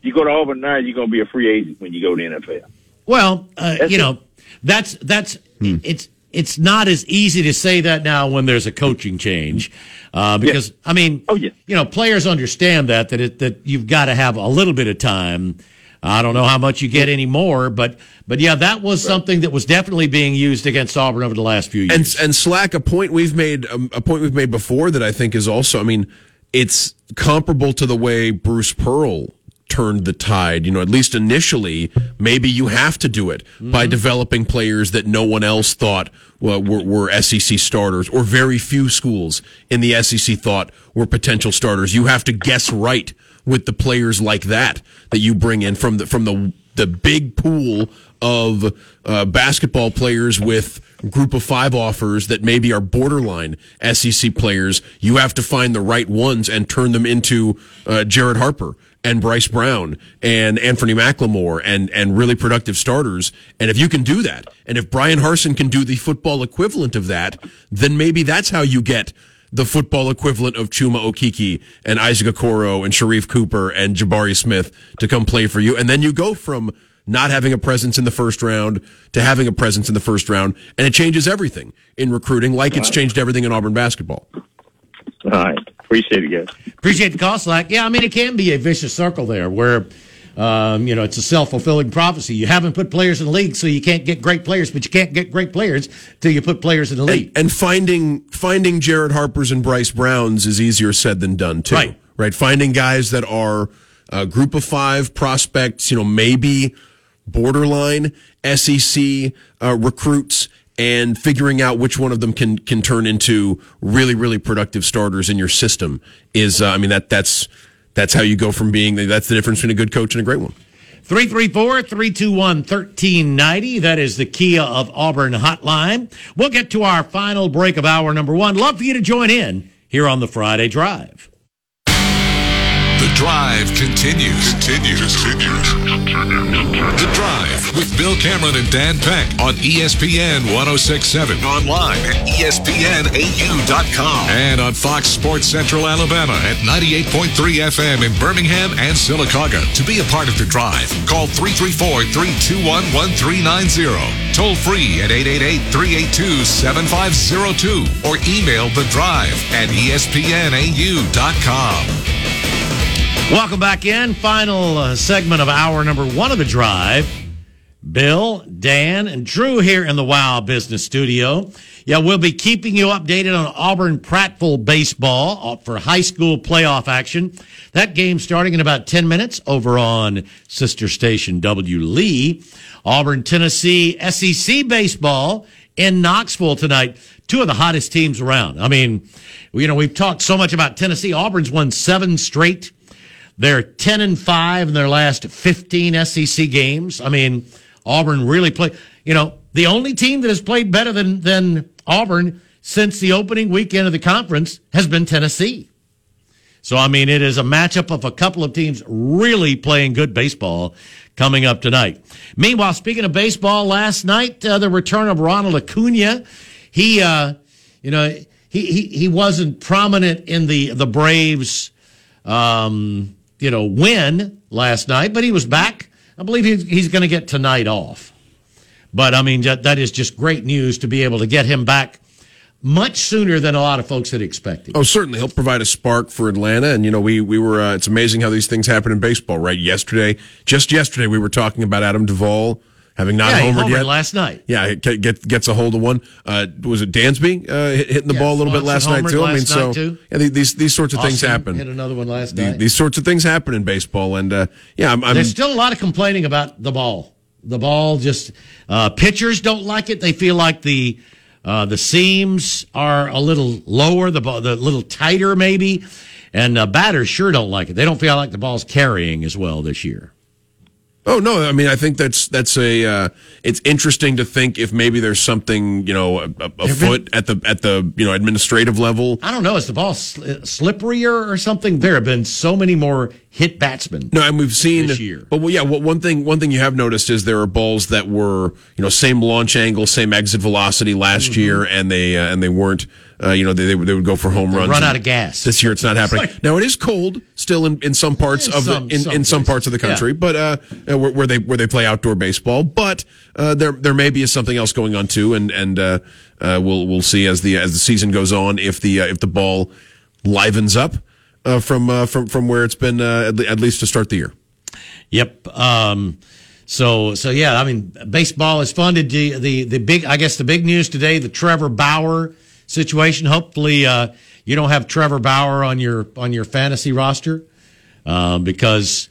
You go to Auburn now, you're going to be a free agent when you go to NFL. Well, uh, you it. know, that's that's Hmm. it's it's not as easy to say that now when there's a coaching change, uh, because I mean, Oh, yeah. you know, players understand that that it, that you've got to have a little bit of time. I don't know how much you get anymore, but but yeah, that was something that was definitely being used against Auburn over the last few years. and and Slack, a point we've made, um, a point we've made before that I think is also, I mean, it's comparable to the way Bruce Pearl turned the tide. You know, at least initially, maybe you have to do it by developing players that no one else thought well, were, were SEC starters, or very few schools in the SEC thought were potential starters. You have to guess right with the players like that that you bring in from the from the the big pool of uh, basketball players with group of five offers that maybe are borderline SEC players. You have to find the right ones and turn them into uh, Jared Harper and Bryce Brown and Anfernee McLemore and and really productive starters. And if you can do that, and if Bryan Harsin can do the football equivalent of that, then maybe that's how you get the football equivalent of Chuma Okeke and Isaac Okoro and Sharife Cooper and Jabari Smith to come play for you. And then you go from not having a presence in the first round to having a presence in the first round. And it changes everything in recruiting, like it's changed everything in Auburn basketball. All right. Appreciate it, guys. Appreciate the call, Slack. Yeah, I mean, it can be a vicious circle there where, um, you know, it's a self fulfilling prophecy. You haven't put players in the league, so you can't get great players, but you can't get great players till you put players in the league. And, and finding finding Jared Harper's and Bryce Brown's is easier said than done too. Right. Right. Finding guys that are a group of five prospects, you know, maybe borderline SEC uh, recruits and figuring out which one of them can can turn into really really productive starters in your system is uh, I mean that that's that's how you go from being that's the difference between a good coach and a great one. 334 321 1390. That is the Kia of Auburn hotline. We'll get to our final break of hour number one. Love for you to join in here on the Friday Drive. The drive continues. Continues. Continues. The drive with Bill Cameron and Dan Peck on ESPN 1067. Online at ESPNAU.com. And on Fox Sports Central Alabama at 98.3 FM in Birmingham and Sylacauga. To be a part of the drive, call 334 321 1390. Toll free at 888 382 7502 or email the drive at ESPNAU.com. Welcome back in. Final uh, segment of hour number one of the drive. Bill, Dan, and Drew here in the Wow Business Studio. Yeah, we'll be keeping you updated on Auburn Prattville baseball uh, for high school playoff action. That game starting in about 10 minutes over on sister station W. Lee. Auburn, Tennessee, SEC baseball in Knoxville tonight. Two of the hottest teams around. I mean, you know, we've talked so much about Tennessee. Auburn's won seven straight. They're 10 and 5 in their last 15 SEC games. I mean, Auburn really played, you know, the only team that has played better than, than Auburn since the opening weekend of the conference has been Tennessee. So, I mean, it is a matchup of a couple of teams really playing good baseball coming up tonight. Meanwhile, speaking of baseball, last night, uh, the return of Ronald Acuna, he, uh, you know, he, he, he wasn't prominent in the, the Braves, um, you know, win last night, but he was back. I believe he's, he's going to get tonight off. But I mean, that is just great news to be able to get him back much sooner than a lot of folks had expected. Oh, certainly, he'll provide a spark for Atlanta. And you know, we we were. Uh, it's amazing how these things happen in baseball, right? Yesterday, just yesterday, we were talking about Adam Duvall having not yeah, homered homered yet last night. Yeah, get, get, gets a hold of one. Uh, was it Dansby uh, hitting the Yeah, ball a little bit last night too? I mean, so too. yeah, these these sorts of things happen. Hit another one last The- night. these sorts of things happen in baseball, and uh, yeah, I'm, I'm There's still a lot of complaining about the ball. The ball just uh, pitchers don't like it. They feel like the uh, the seams are a little lower, the ball, the little tighter maybe, and uh, batters sure don't like it. They don't feel like the ball's carrying as well this year. Oh no! I mean, I think that's that's a. Uh, it's interesting to think if maybe there's something you know a, a, a foot at the at the you know administrative level. I don't know. Is the ball sli- slipperier or something? There have been so many more hit batsmen. No, and we've seen. This year. But well, yeah, well, one thing one thing you have noticed is there are balls that were you know same launch angle, same exit velocity last Mm-hmm. year, and they uh, and they weren't. Uh, you know, they, they would they would go for home runs. run out of gas. This year, it's not happening. like- now it is cold still in, in some parts In of some- the in, some in some parts of the country, Yeah. but uh, uh, where, where they where they play outdoor baseball. But uh, there there may be something else going on too, and and uh, uh, we'll we'll see as the as the season goes on if the uh, if the ball livens up uh, from uh, from from where it's been uh, at, le- at least to start the year. Yep. Um, so so yeah, I mean, baseball is funded. The, the the big, I guess, the big news today: the Trevor Bauer situation. Hopefully, uh, you don't have Trevor Bauer on your on your fantasy roster uh, because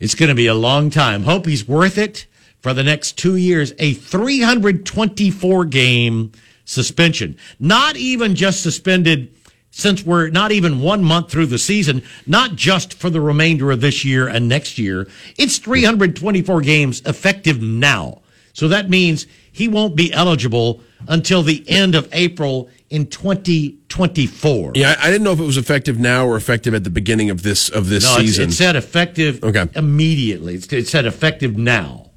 it's going to be a long time. Hope he's worth it for the next two years. A 324 game suspension, not even just suspended since we're not even one month through the season, not just for the remainder of this year and next year. It's 324 games effective now. So that means he won't be eligible until the end of April in 2024. Yeah, I, didn't know if it was effective now or effective at the beginning of this of this No, season. it said effective Okay. immediately. It said effective now.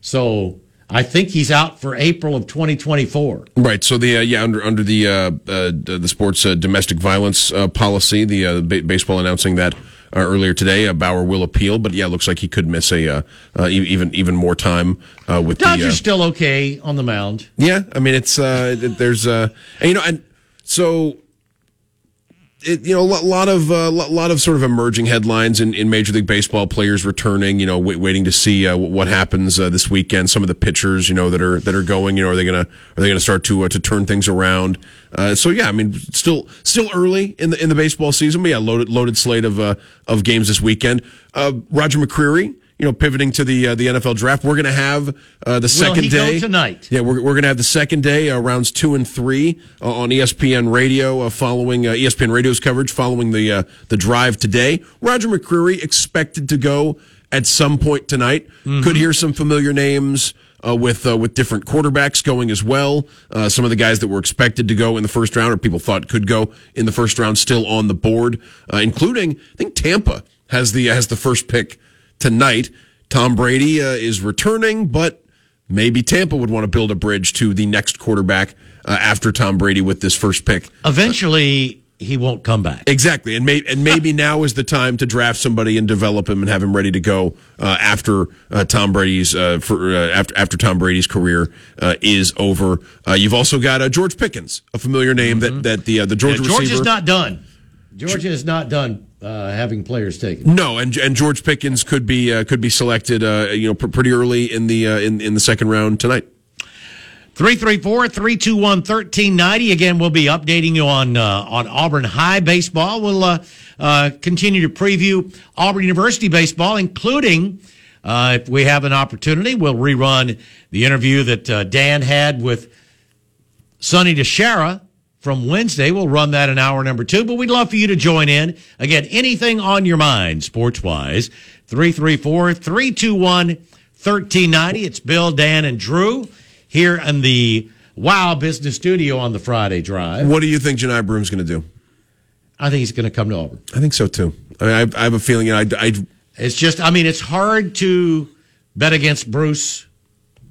So, I think he's out for April of 2024. Right. So the uh, yeah under under the uh, uh, the sports uh, domestic violence uh, policy, the uh, ba- baseball announcing that uh, earlier today, uh, Bauer will appeal. But yeah, it looks like he could miss a uh, uh, even even more time uh, with Dodgers the. Uh, still okay on the mound. yeah, I mean it's uh, it- there's uh, and, you know and so. It, you know, a lot, of uh, lot, of sort of emerging headlines in, in Major League Baseball. Players returning, you know, wait, waiting to see uh, what happens uh, this weekend. Some of the pitchers, you know, that are that are going. You know, are they gonna are they gonna start to uh, to turn things around? Uh, so yeah, I mean, still still early in the in the baseball season, but yeah, loaded loaded slate of uh, of games this weekend. Roger McCreary. You know, pivoting to the uh, the NFL draft, we're going to have uh, the second day tonight? Yeah, we're, we're going to have the second day, uh, rounds two and three, uh, on ESPN Radio, uh, following uh, ESPN Radio's coverage, following the uh, the drive today. Roger McCreary expected to go at some point tonight. Could hear some familiar names. Uh, with uh, with different quarterbacks going as well, uh, some of the guys that were expected to go in the first round or people thought could go in the first round still on the board, uh, including I think Tampa has the has the first pick tonight. Tom Brady uh, is returning, but maybe Tampa would want to build a bridge to the next quarterback uh, after Tom Brady with this first pick. Eventually, he won't come back. Exactly, and may, and maybe <laughs> now is the time to draft somebody and develop him and have him ready to go uh, after uh, Tom Brady's uh, for uh, after after Tom Brady's career uh, is over. Uh, you've also got uh, George Pickens, a familiar name that that the uh, the Mm-hmm. Yeah, Georgia George receiver. is not done. Georgia is not done uh, having players taken. no, and and George Pickens could be uh, could be selected, uh, you know, pr- pretty early in the uh, in in the second round tonight. 334 321 1390. Again, we'll be updating you on uh, on Auburn High baseball. We'll uh, uh, continue to preview Auburn University baseball, including, uh, if we have an opportunity, we'll rerun the interview that uh, Dan had with Sonny DiChiara from Wednesday. We'll run that in hour number two, but we'd love for you to join in. Again, anything on your mind, sports wise, 334 321 1390. It's Bill, Dan, and Drew here in the Wow Business Studio on the Friday Drive. What do you think Johni Broome's going to do? I think he's going to come to Auburn. I think so too. I, mean, I, I have a feeling. You know, I, I It's just, I mean, it's hard to bet against Bruce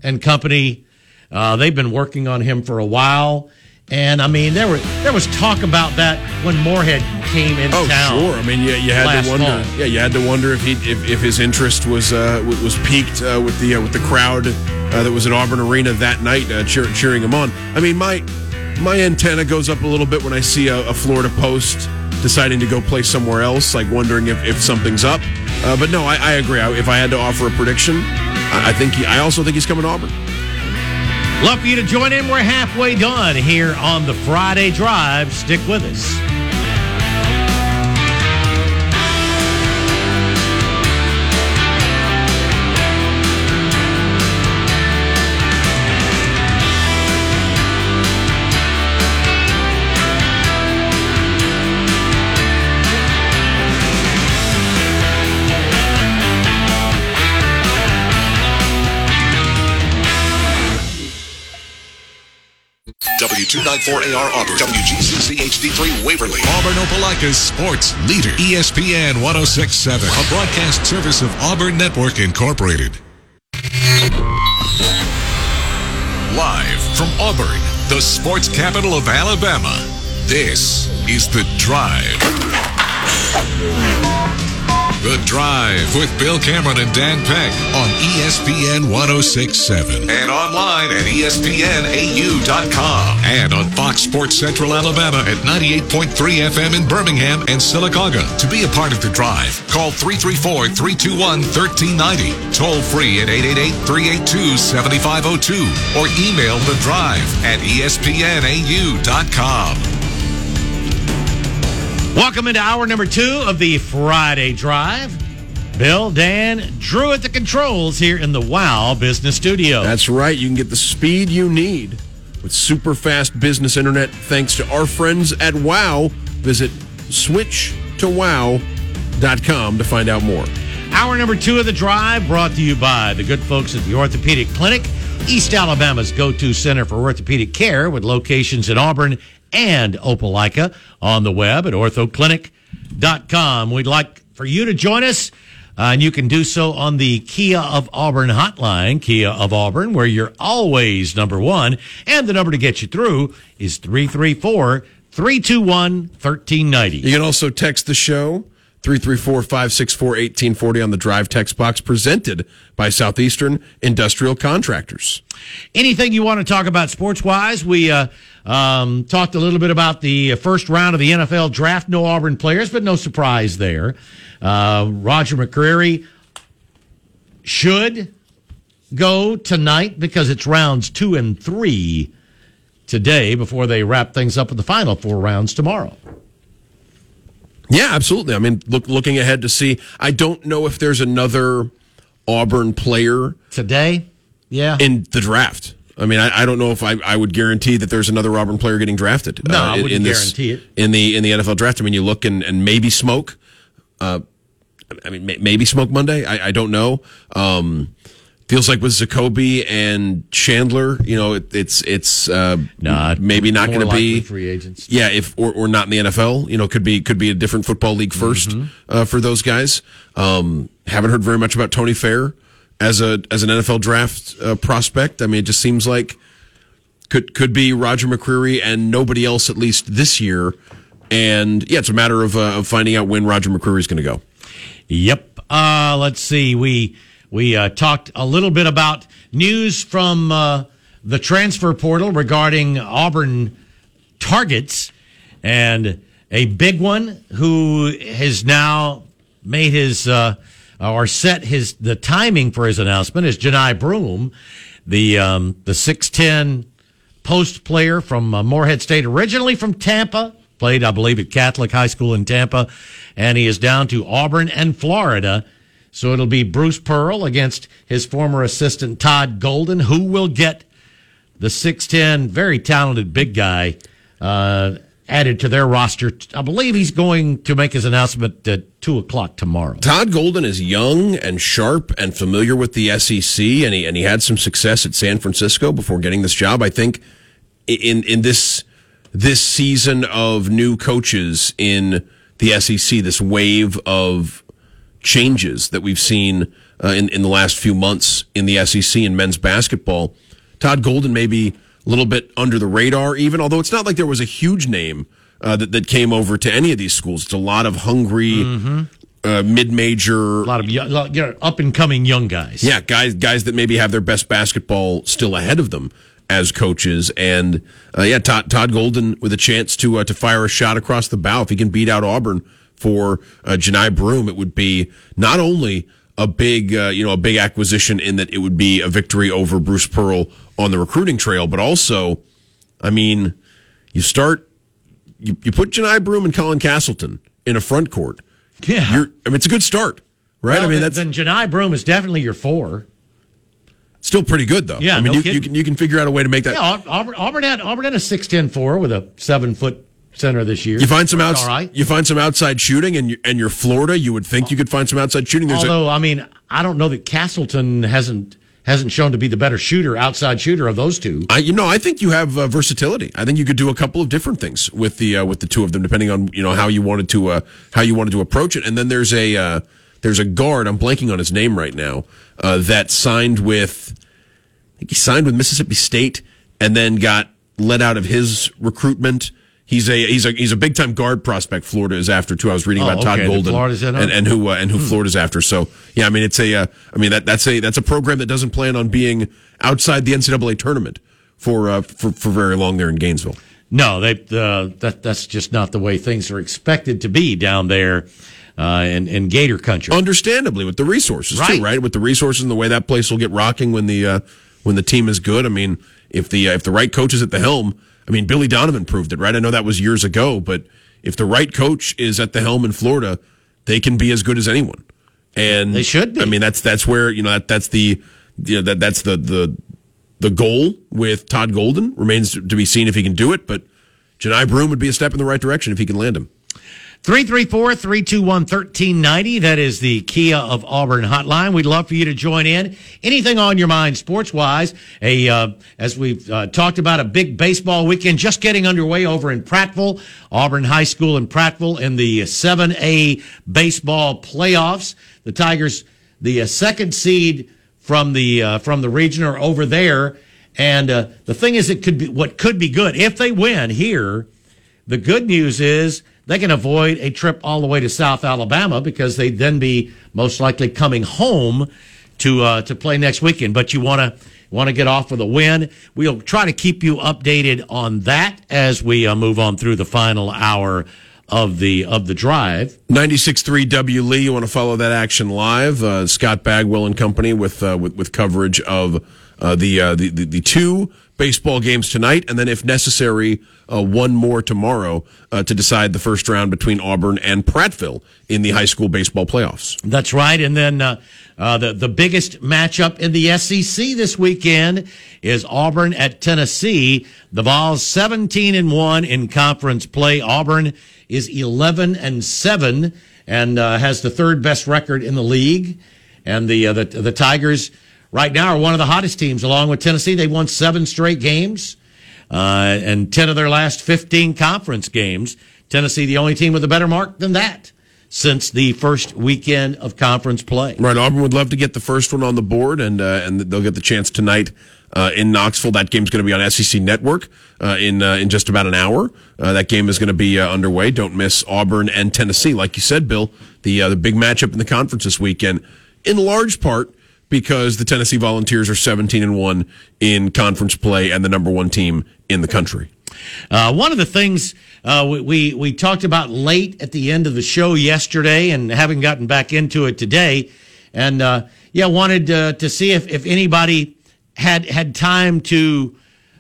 and company. Uh, they've been working on him for a while. And I mean, there were there was talk about that when Morehead came into Oh, town. sure. I mean, yeah, you had to wonder. fall. Yeah, you had to wonder if he if, if his interest was uh, was piqued uh, with the uh, with the crowd uh, that was at Auburn Arena that night, uh, cheer, cheering him on. I mean, my my antenna goes up a little bit when I see a, a Florida Post deciding to go play somewhere else, like wondering if, if something's up. Uh, but no, I, I agree. I, if I had to offer a prediction, I, I think he, I also think he's coming to Auburn. Love for you to join in. We're halfway done here on the Friday Drive. Stick with us. W294AR Auburn, WGCC HD3 Waverly, Auburn Opelika's sports leader, ESPN 1067, a broadcast service of Auburn Network Incorporated. Live from Auburn, the sports capital of Alabama, this is The Drive. The Drive with Bill Cameron and Dan Peck on ESPN 1067 and online at ESPNAU.com and on Fox Sports Central Alabama at 98.3 FM in Birmingham and Sylacauga. To be a part of The Drive, call 334 321 1390, toll free at 888 382 7502, or email The Drive at ESPNAU.com. Welcome into hour number two of the Friday Drive. Bill, Dan, Drew at the controls here in the Wow Business Studio. That's right. You can get the speed you need with super fast business internet thanks to our friends at Wow. Visit switchtowow.com to find out more. Hour number two of the drive brought to you by the good folks at the Orthopedic Clinic, East Alabama's go to center for orthopedic care with locations in Auburn and Opelika on the web at orthoclinic.com. We'd like for you to join us Uh, and you can do so on the Kia of Auburn hotline, Kia of Auburn, where you're always number one. And the number to get you through is 334 321 1390. You can also text the show 334-564-1840 on the drive text box presented by Southeastern Industrial Contractors. Anything you want to talk about sports wise? We uh, um, talked a little bit about the first round of the NFL draft. No Auburn players, but no surprise there. Uh, Roger McCreary should go tonight because it's rounds two and three today before they wrap things up with the final four rounds tomorrow. Yeah, absolutely. I mean, look, looking ahead to see, I don't know if there's another Auburn player today. Yeah, in the draft. I mean, I, I don't know if I, I would guarantee that there's another Auburn player getting drafted. No, uh, I wouldn't in this, guarantee it in the in the NFL draft. I mean, you look and, and maybe smoke. Uh, I mean, maybe smoke Monday. I, I don't know. Um, feels like with Zakoby and Chandler, you know, it, it's it's uh, not maybe not going to be free agents. Yeah, if or, or not in the NFL, you know, could be could be a different football league 1st Mm-hmm. uh, for those guys. Um, haven't heard very much about Tony Fair as a as an NFL draft uh, prospect. I mean, it just seems like could could be Roger McCreary and nobody else at least this year. And yeah, it's a matter of, uh, of finding out when Roger McCreary is going to go. Yep. Uh, let's see. We we uh, talked a little bit about news from uh, the transfer portal regarding Auburn targets, and a big one who has now made his uh, or set his the timing for his announcement is Johni Broome, the um, the six ten post player from uh, Morehead State, originally from Tampa, played I believe at Catholic High School in Tampa, and he is down to Auburn and Florida. So it'll be Bruce Pearl against his former assistant Todd Golden, who will get the 6'10, very talented big guy uh, added to their roster. I believe he's going to make his announcement at 2 o'clock tomorrow. Todd Golden is young and sharp and familiar with the SEC, and he and he had some success at San Francisco before getting this job. I think in in this this season of new coaches in the SEC, this wave of changes that we've seen uh, in in the last few months in the SEC in men's basketball, Todd Golden may be a little bit under the radar, even although it's not like there was a huge name uh, that that came over to any of these schools. It's a lot of hungry. Uh, mid-major, A lot of young, you know, up and coming young guys. yeah, guys, guys that maybe have their best basketball still ahead of them as coaches, and uh, yeah, Todd, Todd Golden with a chance to uh, to fire a shot across the bow if he can beat out Auburn for uh, Johni Broome, it would be not only a big uh, you know a big acquisition in that it would be a victory over Bruce Pearl on the recruiting trail, but also, I mean, you start you, you put Johni Broome and Colin Castleton in a front court. Yeah. You're, I mean, it's a good start, right? Well, I mean, that's then Johni Broome is definitely your four. Still pretty good though. Yeah, I mean no you, you can you can figure out a way to make that. Yeah, Au- Auburn, Auburn had Auburn had a six ten four with a seven foot center this year. You find some Worked outs, all right. you find some outside shooting, and you, and you're Florida. You would think you could find some outside shooting. There's a, Although I mean, I don't know that Castleton hasn't hasn't shown to be the better shooter, outside shooter of those two. I, you know, I think you have uh, versatility. I think you could do a couple of different things with the uh, with the two of them, depending on you know how you wanted to uh, how you wanted to approach it. And then there's a uh, there's a guard. I'm blanking on his name right now. Uh, that signed with, I think he signed with Mississippi State, and then got let out of his recruitment. He's a he's a he's a big time guard prospect. Florida is after too. I was reading Oh, about Todd okay, Golden and, and who uh, and who Florida's after. So yeah, I mean it's a uh, I mean that that's a that's a program that doesn't plan on being outside the NCAA tournament for uh, for for very long there in Gainesville. No, they uh, that that's just not the way things are expected to be down there uh, in in Gator country. Understandably, with the resources Right. too, right? With the resources and the way that place will get rocking when the uh, when the team is good. I mean, if the uh, if the right coach is at the helm, I mean, Billy Donovan proved it, right? I know that was years ago, but if the right coach is at the helm in Florida, they can be as good as anyone. And They should be. I mean, that's that's where you know that that's the you know, that that's the the the goal with Todd Golden remains to be seen if he can do it. But Johni Broome would be a step in the right direction if he can land him. 334 321 1390. That is the Kia of Auburn hotline. We'd love for you to join in. Anything on your mind sports wise. A, uh, as we've uh, talked about, a big baseball weekend just getting underway over in Prattville, Auburn High School in Prattville in the 7A baseball playoffs. The Tigers, the uh, second seed from the, uh, from the region are over there. And uh, the thing is, it could be what could be good if they win here. The good news is they can avoid a trip all the way to South Alabama because they'd then be most likely coming home to uh, to play next weekend. But you want to want to get off with a win. We'll try to keep you updated on that as we uh, move on through the final hour of the of the drive. 96.3 W Lee, you want to follow that action live. Uh, Scott Bagwell and company with, uh, with, with coverage of uh, the, uh, the, the, the two baseball games tonight, and then if necessary, uh, one more tomorrow uh, to decide the first round between Auburn and Prattville in the high school baseball playoffs. That's right. And then uh, uh, the the biggest matchup in the SEC this weekend is Auburn at Tennessee. The Vols seventeen and one in conference play. Auburn is eleven and seven and uh, has the third best record in the league. And the uh, the the Tigers right now are one of the hottest teams, along with Tennessee. They won seven straight games uh, and 10 of their last 15 conference games. Tennessee, the only team with a better mark than that since the first weekend of conference play. Right, Auburn would love to get the first one on the board, and uh, and they'll get the chance tonight uh, in Knoxville. That game's going to be on SEC Network uh, in uh, in just about an hour. Uh, that game is going to be uh, underway. Don't miss Auburn and Tennessee, like you said, Bill. The the big matchup in the conference this weekend, in large part because the Tennessee Volunteers are 17 and 1 in conference play and the number one team in the country. Uh, one of the things uh, we, we, we talked about late at the end of the show yesterday and haven't gotten back into it today, and uh, yeah, wanted uh, to see if, if anybody had had time to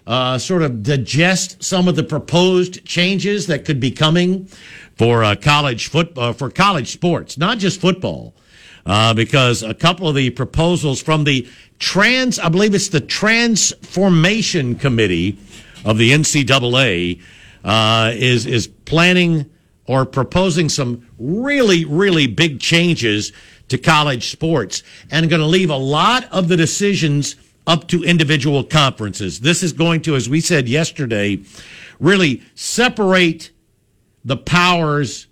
uh, sort of digest some of the proposed changes that could be coming for uh, college football for college sports, not just football uh, because a couple of the proposals from the trans, I believe it's the Transformation Committee of the NCAA, uh, is is planning or proposing some really really big changes to college sports and going to leave a lot of the decisions up to individual conferences. This is going to, as we said yesterday, really separate the powers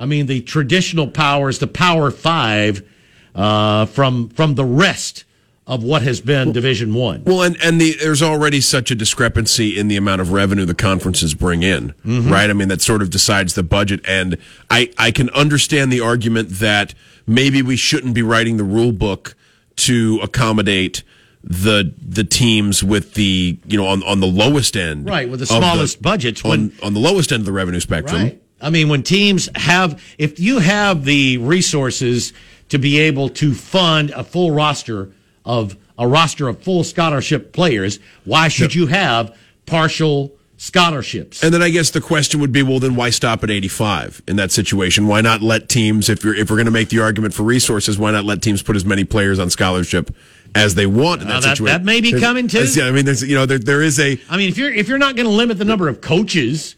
I mean, the traditional powers, the Power Five, uh, from from the rest of what has been Division One. Well, and and the, there's already such a discrepancy in the amount of revenue the conferences bring in, mm-hmm. right? I mean, that sort of decides the budget, and I I can understand the argument that maybe we shouldn't be writing the rule book to accommodate the the teams with the you know on on the lowest end, right, with the smallest the, budgets when, on on the lowest end of the revenue spectrum. Right. I mean, when teams have, if you have the resources to be able to fund a full roster of a roster of full scholarship players, why should you have partial scholarships? And then I guess the question would be, well, then why stop at 85 in that situation? Why not let teams, if you're, if we're going to make the argument for resources, why not let teams put as many players on scholarship as they want in that, that situation? That may be there's, coming too. Yeah, I mean, there's, you know, there, there is a. I mean, if you're, if you're not going to limit the number of coaches,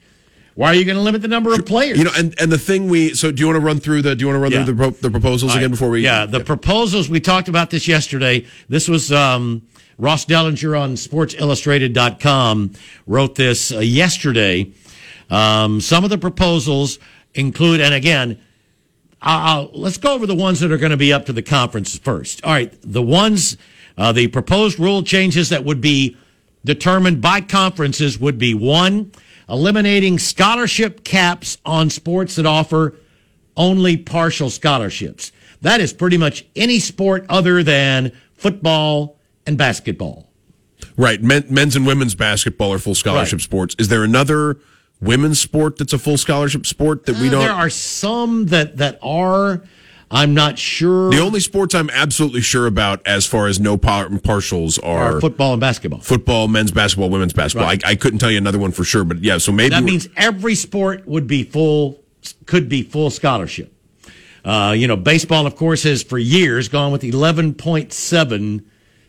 why are you going to limit the number of players? You know, and, and the thing we so do you want to run through the do you want to run yeah. through the, the proposals again before we yeah the yeah. proposals we talked about this yesterday. This was um, Ross Dellenger on SportsIllustrated.com wrote this uh, yesterday. Um, some of the proposals include, and again, I'll, let's go over the ones that are going to be up to the conference first. All right, the ones, uh, the proposed rule changes that would be determined by conferences would be one eliminating scholarship caps on sports that offer only partial scholarships. That is pretty much any sport other than football and basketball. Right. Men, men's and women's basketball are full scholarship right. sports. Is there another women's sport that's a full scholarship sport that we uh, don't? There are some that, that are. I'm not sure. The only sports I'm absolutely sure about as far as no par- partials are, are, football and basketball. Football, men's basketball, women's basketball. Right. I, I, couldn't tell you another one for sure, but yeah, so maybe that means every sport would be full, could be full scholarship. Uh, you know, baseball, of course, has for years gone with 11.7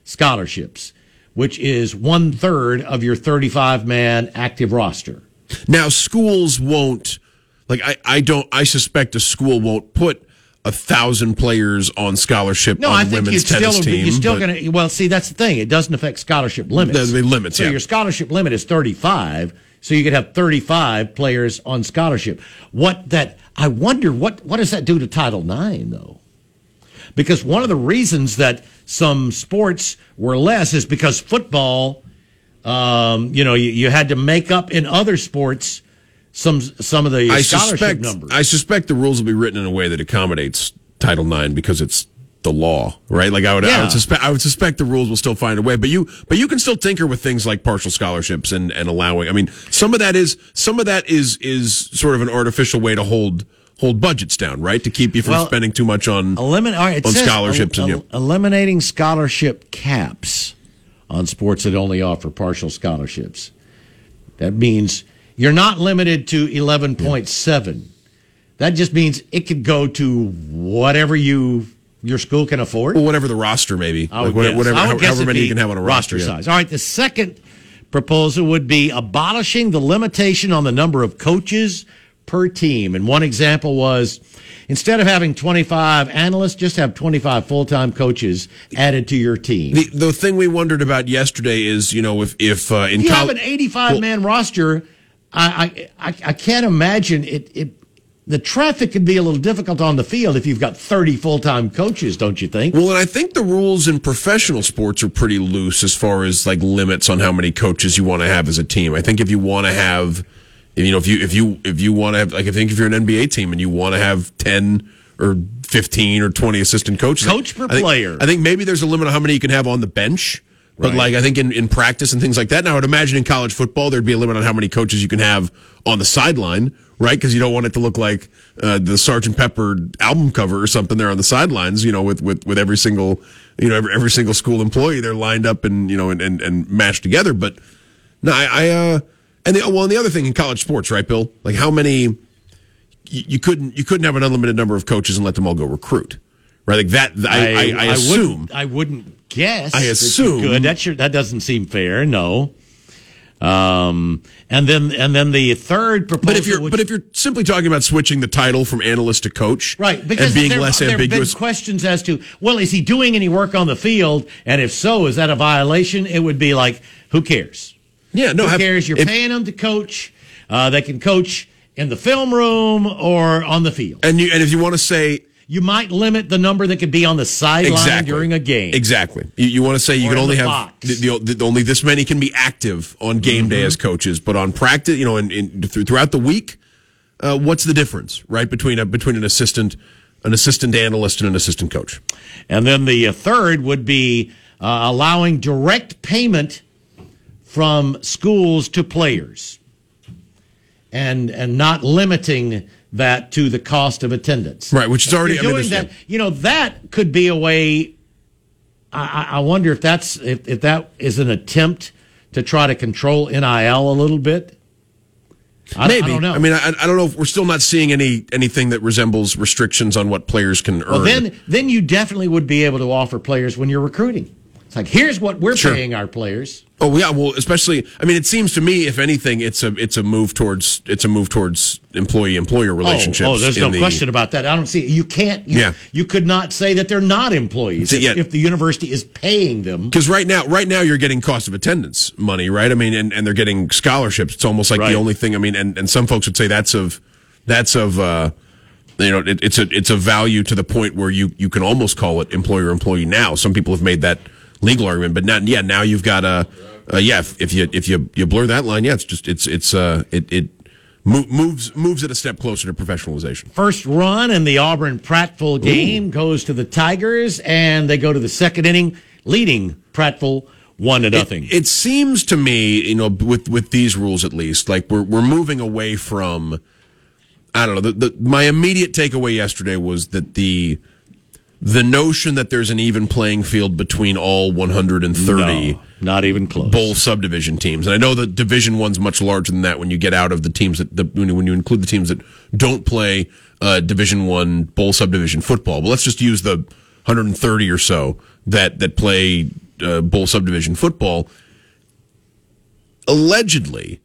scholarships, which is one third of your 35 man active roster. Now, schools won't like I, I don't I suspect a school won't put a thousand players on scholarship No, on I think you're still team. you're still going to. Well, see, that's the thing. It doesn't affect scholarship limits. The- limits, So yeah. your scholarship limit is 35. So you could have 35 players on scholarship. What that? I wonder what what does that do to Title IX though? Because one of the reasons that some sports were less is because football, um, you know, you, you had to make up in other sports some some of the I scholarship suspect numbers. I suspect the rules will be written in a way that accommodates Title IX because it's the law, right? Like I would, I Yeah. would suspect I would suspect the rules will still find a way, but you but you can still tinker with things like partial scholarships and and allowing. I mean, some of that is some of that is is sort of an artificial way to hold hold budgets down, right? To keep you from Well, spending too much on Elimin- all right, on scholarships el- and you. eliminating scholarship caps on sports that only offer partial scholarships. That means you're not limited to 11.7. That just means it could go to whatever you your school can afford. Well, whatever the roster may be, like whatever, whatever however many you can have on a roster. yeah. size. All right, the second proposal would be abolishing the limitation on the number of coaches per team. And one example was instead of having 25 analysts, just have 25 full-time coaches added to your team. The the thing we wondered about yesterday is, you know, if if uh, in if you have an 85 man roster, I, I, I, can't imagine it, it. The traffic could be a little difficult on the field if you've got 30 full time coaches, don't you think? Well, and I think the rules in professional sports are pretty loose as far as like limits on how many coaches you want to have as a team. I think if you want to have, you know, if you if you if you want to have, like, I think if you're an NBA team and you want to have ten or fifteen or twenty assistant coaches, Coach per I think- player. I think maybe there's a limit on how many you can have on the bench. But like I think in, in practice and things like that, now I would imagine in college football there'd be a limit on how many coaches you can have on the sideline, right? Because you don't want it to look like uh, the Sergeant Pepper album cover or something there on the sidelines, you know, with with, with every single you know every, every single school employee they're lined up and you know and, and, and mashed together. But no, I, I uh, and the, well, and the other thing in college sports, right, Bill? Like how many you, you couldn't you couldn't have an unlimited number of coaches and let them all go recruit, right? Like that. I, I, I, assume. Wouldn't, I wouldn't guess. I that you assume. could. That sure, that doesn't seem fair. No. Um, and then and then the third proposal. But if you're which- but if you're simply talking about switching the title from analyst to coach, Right, because and being there, less there ambiguous, questions as to, well, is he doing any work on the field? And if so, is that a violation? It would be like, who cares? yeah, no, who have- cares? You're if- paying them to coach. Uh, they can coach in the film room or on the field. and you and if you want to say You might limit the number that could be on the sideline exactly during a game. exactly, you, you want to say you Or can only have the, the, the, only this many can be active on game day Mm-hmm. as coaches, but on practice, you know, in, in th- throughout the week, uh, what's the difference, right, between a between an assistant, an assistant analyst, and an assistant coach? And then the uh, third would be uh, allowing direct payment from schools to players and and not limiting that to the cost of attendance. Right, which is already- I doing that. You know that could be a way. I, I I wonder if that's if, if that is an attempt to try to control NIL a little bit. I, Maybe. I don't know. mean, I, I don't know. if We're still not seeing any anything that resembles restrictions on what players can earn. Well, then, then you definitely would be able to offer players when you're recruiting. It's like, here's what we're Sure. paying our players. Oh yeah, well, especially I mean, it seems to me, if anything, it's a it's a move towards it's a move towards employee employer relationships. Oh, oh there's no the- question about that. I don't see. You can't. You, Yeah. You could not say that they're not employees if, yeah. if the university is paying them. Because right now, right now, you're getting cost of attendance money, right? I mean, and, and they're getting scholarships. It's almost like Right. the only thing. I mean, and, and some folks would say that's of that's of uh, you know it, it's a it's a value to the point where you you can almost call it employer employee now. Some people have made that legal argument, but not yeah. Now you've got a uh, yeah. If, if you if you you blur that line, yeah, it's just it's it's uh it it mo- moves moves it a step closer to professionalization. First run in the Auburn Prattville game goes to the Tigers, and they go to the second inning, leading Prattville one to nothing. It seems to me, you know, with with these rules at least, like we're we're moving away from. I don't know. The, the, my immediate takeaway yesterday was that the the notion that there's an even playing field between all 130 No, not even close. bowl subdivision teams, and I know that Division One's much larger than that when you get out of the teams that the, when you- when you include the teams that don't play uh, Division One bowl subdivision football. But let's just use the 130 or so that that play uh, bowl subdivision football. Allegedly,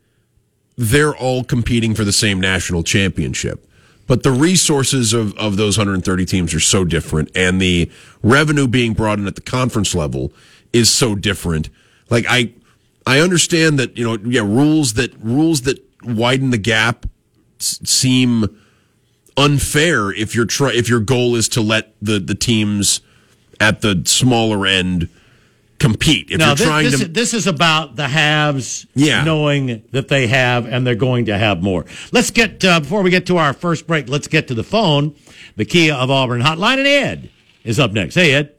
they're all competing for the same national championship. But the resources of, of those 130 teams are so different, and the revenue being brought in at the conference level is so different. Like I, I understand that you know, yeah, rules that rules that widen the gap s- seem unfair if you're try if your goal is to let the the teams at the smaller end compete. If No, you're this, trying this, to this is about the haves Yeah. knowing that they have and they're going to have more. Let's get, uh, before we get to our first break, let's get to the phone. The Kia of Auburn hotline, and Ed is up next. Hey, Ed.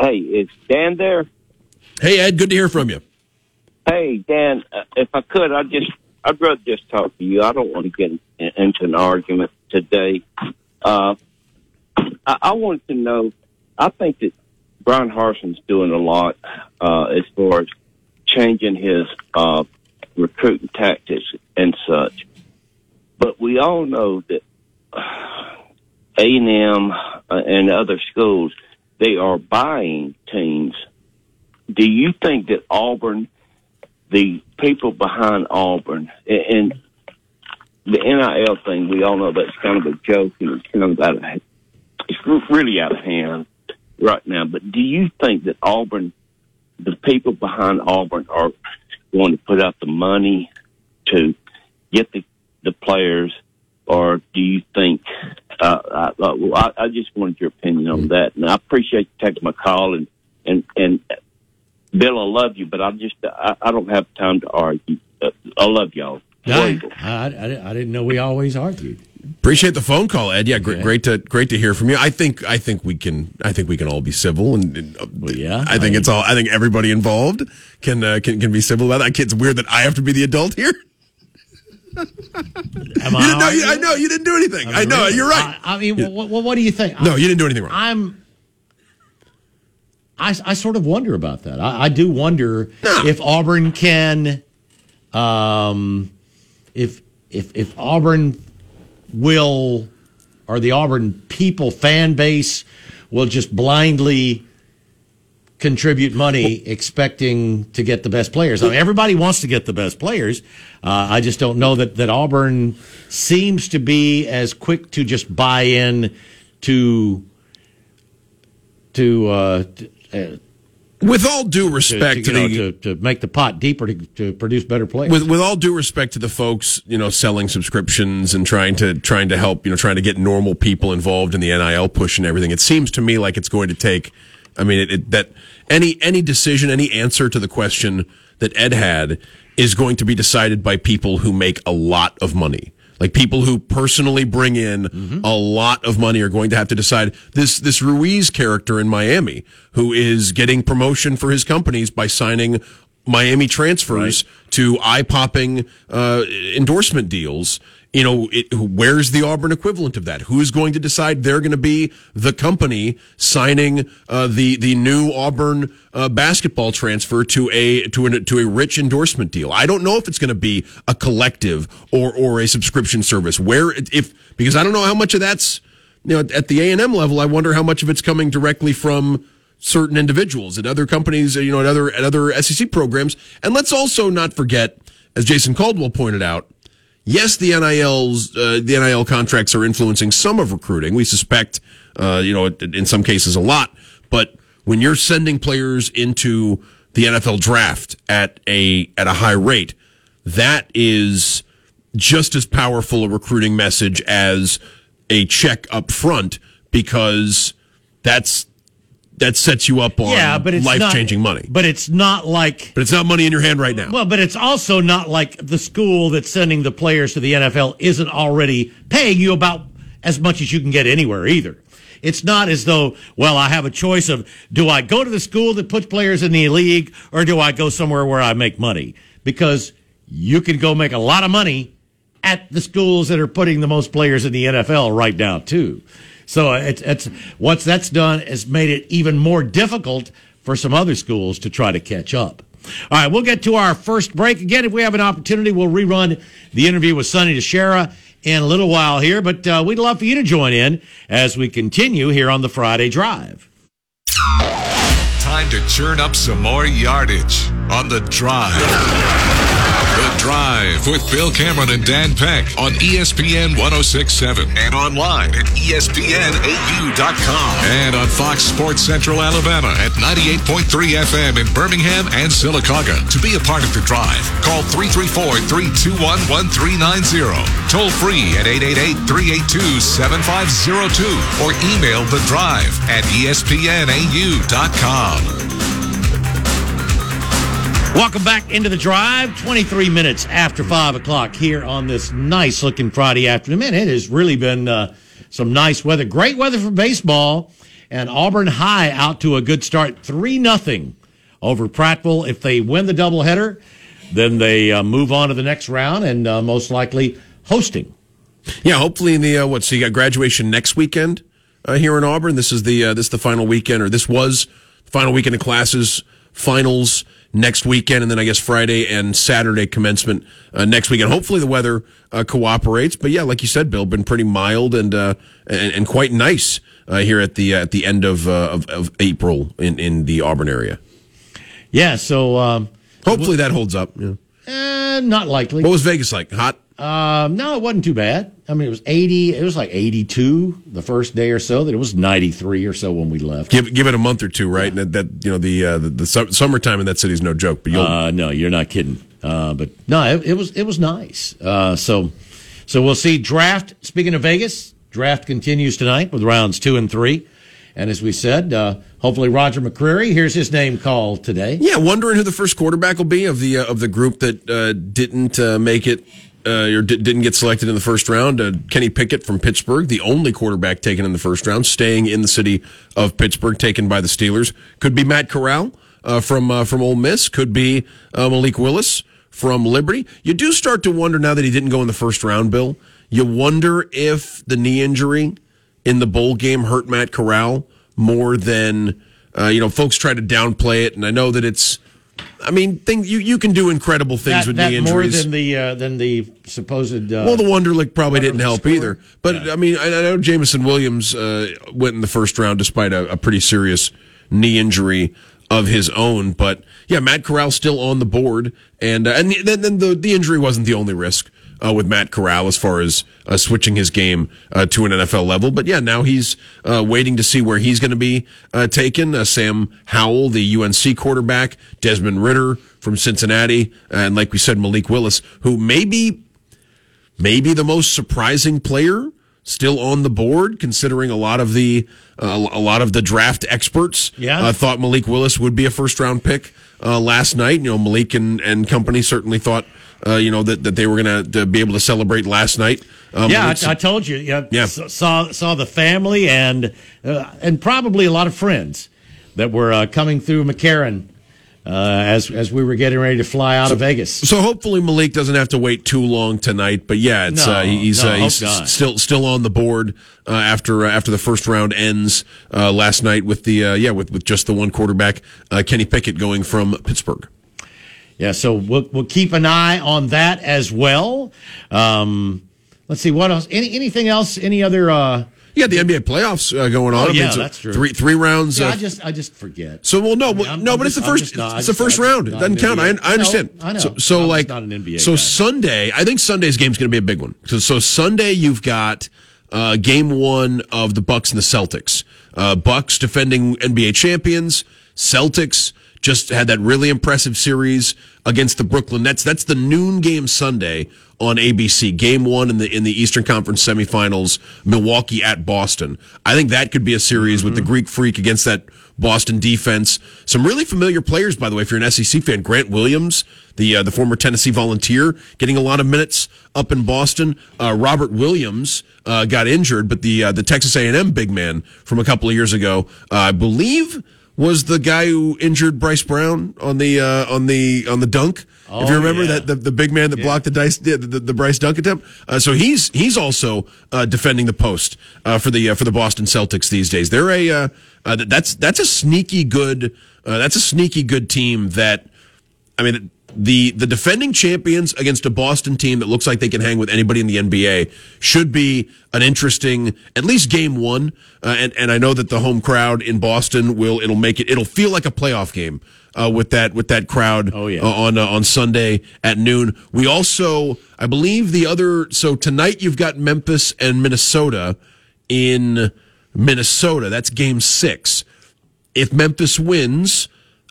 Hey, is Dan there? Hey Ed, good to hear from you. Hey, Dan, uh, if I could, I just I'd rather just talk to you. I don't want to get in, into an argument today. Uh, I, I wanted to know. I think that Bryan Harsin's doing a lot uh, as far as changing his uh, recruiting tactics and such. But we all know that A and M uh, and other schools they are buying teams do you think that Auburn, the people behind Auburn, and, and the NIL thing, we all know that's kind of a joke and it's kind of out of, it's really out of hand right now. But do you think that Auburn, the people behind Auburn, are going to put out the money to get the the players, or do you think? Uh, I, I, I just wanted your opinion on that, and I appreciate you taking my call and and and Bill, I love you, but I just I, I don't have time to argue. Uh, I love y'all. I, I, I didn't know we always argued. Appreciate the phone call, Ed. Yeah, great, Okay. great to great to hear from you. I think I think we can I think we can all be civil, and, and, uh, Well, yeah. I think it's all. I think everybody involved can uh, can can be civil about that. It's weird that I have to be the adult here. <laughs> Am You didn't know, you, I know you didn't do anything. I, know Really? you're right. I, I mean, what, what, what do you think? no, you didn't do anything wrong. I'm. I, I sort of wonder about that. I, I do wonder if Auburn can, um, if if if Auburn will, or the Auburn people fan base will just blindly contribute money expecting to get the best players. I mean, everybody wants to get the best players. Uh, I just don't know that, that Auburn seems to be as quick to just buy in to to uh, to, uh, With all due respect to, to, know, the to, to make the pot deeper to, to produce better players. with with all due respect to the folks, you know, selling subscriptions and trying to trying to help, you know, trying to get normal people involved in the NIL push and everything. It seems to me like it's going to take. I mean, it, it, that any any decision, any answer to the question that Ed had is going to be decided by people who make a lot of money. Like people who personally bring in a lot of money are going to have to decide this this Ruiz character in Miami who is getting promotion for his companies by signing Miami transfers to eye popping uh, endorsement deals. You know, it, where's the Auburn equivalent of that? Who's going to decide they're going to be the company signing uh, the the new Auburn uh, basketball transfer to a to a to a rich endorsement deal? I don't know if it's going to be a collective or or a subscription service. Where if because I don't know how much of that's you know at the A and M level. I wonder how much of it's coming directly from certain individuals at other companies, you know, at other at other SEC programs. And let's also not forget, as Jason Caldwell pointed out, yes, the NILs, uh, the NIL contracts are influencing some of recruiting. We suspect, uh, you know, in some cases a lot. But when you're sending players into the NFL draft at a at a high rate, that is just as powerful a recruiting message as a check up front because that's that sets you up on yeah, but it's life changing money. But it's not like But it's not money in your hand right now. Well, but it's also not like the school that's sending the players to the NFL isn't already paying you about as much as you can get anywhere either. It's not as though, well, I have a choice of do I go to the school that puts players in the league or do I go somewhere where I make money? Because you can go make a lot of money at the schools that are putting the most players in the NFL right now too. So it's, it's what that's done has made it even more difficult for some other schools to try to catch up. All right, we'll get to our first break again. If we have an opportunity, we'll rerun the interview with Sonny DiChiara in a little while here. But uh, we'd love for you to join in as we continue here on the Friday Drive. Time to churn up some more yardage on the drive. Drive with Bill Cameron and Dan Peck on ESPN 1067 and online at ESPNAU.com and on Fox Sports Central Alabama at 98.3 FM in Birmingham and Sylacauga. To be a part of the drive, call 334-321-1390. Toll free at 888-382-7502 or email the drive at ESPNAU.com. Welcome back into the drive. 23 minutes after 5 o'clock here on this nice looking Friday afternoon. Man, it has really been uh, some nice weather. Great weather for baseball. And Auburn High out to a good start 3 nothing over Prattville. If they win the doubleheader, then they uh, move on to the next round and uh, most likely hosting. Yeah, hopefully in the uh, what? So you got graduation next weekend uh, here in Auburn. This is the uh, this is the final weekend, or this was final weekend of classes. Finals next weekend, and then I guess Friday and Saturday commencement uh, next weekend. Hopefully the weather uh, cooperates. But yeah, like you said, Bill, been pretty mild and uh, and, and quite nice uh, here at the at the end of, uh, of of April in in the Auburn area. Yeah, so um, Hopefully that holds up. Yeah. eh, not likely. What was Vegas like? Hot? Um, no, it wasn't too bad. I mean, it was 80, it was like 82 the first day or so, that it was 93 or so when we left. Give give it a month or two, right? And that, that you know the uh, the, the su- summertime in that city is no joke. But you'll Uh, no, you're not kidding. Uh, but no, it, it was, it was nice. Uh, so, so we'll see draft. Speaking of Vegas, draft continues tonight with rounds two and three. And as we said, uh, hopefully Roger McCreary, hears his name called today. Yeah, wondering who the first quarterback will be of the uh, of the group that uh, didn't uh, make it uh, or di- didn't get selected in the first round. Uh, Kenny Pickett from Pittsburgh, the only quarterback taken in the first round, staying in the city of Pittsburgh, taken by the Steelers. Could be Matt Corral uh, from uh, from Ole Miss. Could be uh, Malik Willis from Liberty. You do start to wonder now that he didn't go in the first round, Bill. You wonder if the knee injury in the bowl game hurt Matt Corral more than uh, you know. Folks try to downplay it, and I know that it's. I mean, thing you you can do incredible things That, with that knee more injuries. than the, uh, than the supposed, uh, well, the Wonderlic probably didn't help score. either. But I mean, I, I know Jameson Williams uh, went in the first round despite a, a pretty serious knee injury of his own. But yeah, Matt Corral still on the board, and uh, and then, then the the injury wasn't the only risk. Uh, with Matt Corral, as far as uh, switching his game uh, to an NFL level, but yeah, now he's uh, waiting to see where he's going to be uh, taken. Uh, Sam Howell, the UNC quarterback, Desmond Ridder from Cincinnati, and like we said, Malik Willis, who maybe maybe the most surprising player still on the board, considering a lot of the uh, a lot of the draft experts Yeah. uh, thought Malik Willis would be a first round pick uh, last night. You know, Malik and, and company certainly thought uh, you know that, that they were going to be able to celebrate last night. Um, Yeah, I, I told you. Yeah, Yeah. saw saw the family and uh, and probably a lot of friends that were uh, coming through McCarran uh, as as we were getting ready to fly out of Vegas. So hopefully Malik doesn't have to wait too long tonight. But yeah, it's No, uh, he's no, uh, he's still still on the board uh, after uh, after the first round ends uh, last night with the uh, yeah with with just the one quarterback uh, Kenny Pickett going from Pittsburgh. Yeah, so we'll we'll keep an eye on that as well. Um, let's see what else. Any anything else? Any other? You got the NBA playoffs uh, going on. Oh, I mean, yeah, that's true. Three three rounds. yeah, uh, I just I just forget. so well, no, well, I'm- no, I'm but it's the first. not- I it's the first just round. It doesn't count. I, NBA I understand. I know. So, so I'm like, just not an NBA so guy. Sunday, I think Sunday's game's going to be a big one. So, so Sunday, you've got uh, game one of the Bucks and the Celtics. Uh, Bucks defending NBA champions. Celtics just had that really impressive series against the Brooklyn Nets. That's the noon game Sunday on ABC. Game one in the in the Eastern Conference semifinals. Milwaukee at Boston. I think that could be a series with the Greek Freak against that Boston defense. Some really familiar players, by the way, if you're an SEC fan. Grant Williams, the uh, the former Tennessee Volunteer, getting a lot of minutes up in Boston. Uh, Robert Williams uh, got injured, but the uh, the Texas A&M big man from a couple of years ago, uh, I believe, was the guy who injured Bryce Brown on the uh, on the on the dunk. If you Oh, remember yeah. that the, the big man that blocked the dice the, the, the Bryce dunk attempt. Uh, so he's he's also uh, defending the post uh, for the uh, for the Boston Celtics these days. They're a uh, uh, that's that's a sneaky good uh, that's a sneaky good team that I mean, the the defending champions against a Boston team that looks like they can hang with anybody in the NBA should be an interesting, at least game one. Uh, and and I know that the home crowd in Boston will it'll make it it'll feel like a playoff game uh, with that with that crowd. Oh, yeah. uh, on uh, on Sunday at noon. We also, I believe, the other. So tonight you've got Memphis and Minnesota in Minnesota. That's game six. If Memphis wins,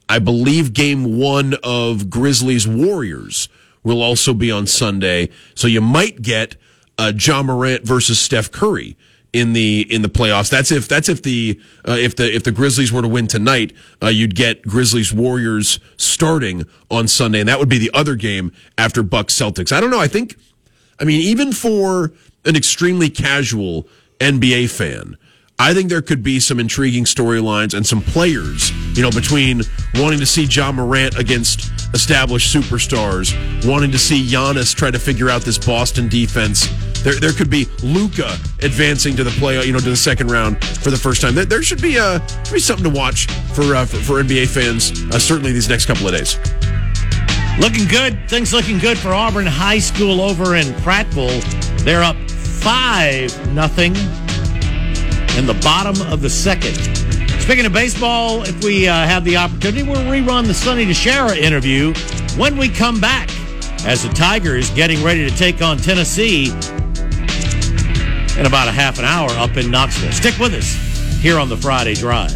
I believe game one of Grizzlies Warriors will also be on Sunday. So you might get uh, Ja Morant versus Steph Curry in the in the playoffs. That's if that's if the uh, if the if the Grizzlies were to win tonight, uh, you'd get Grizzlies Warriors starting on Sunday, and that would be the other game after Bucks Celtics. I don't know. I think, I mean, even for an extremely casual NBA fan. I think there could be some intriguing storylines and some players, you know, between wanting to see Ja Morant against established superstars, wanting to see Giannis try to figure out this Boston defense. There, there could be Luka advancing to the play, you know, to the second round for the first time. There, there should be uh, be something to watch for uh, for, for NBA fans, uh, certainly these next couple of days. Looking good. Things looking good for Auburn High School over in Prattville. They're up five nothing in the bottom of the second. Speaking of baseball, if we uh, have the opportunity, we'll rerun the Sonny DiChiara interview when we come back as the Tigers getting ready to take on Tennessee in about a half an hour up in Knoxville. Stick with us here on the Friday Drive.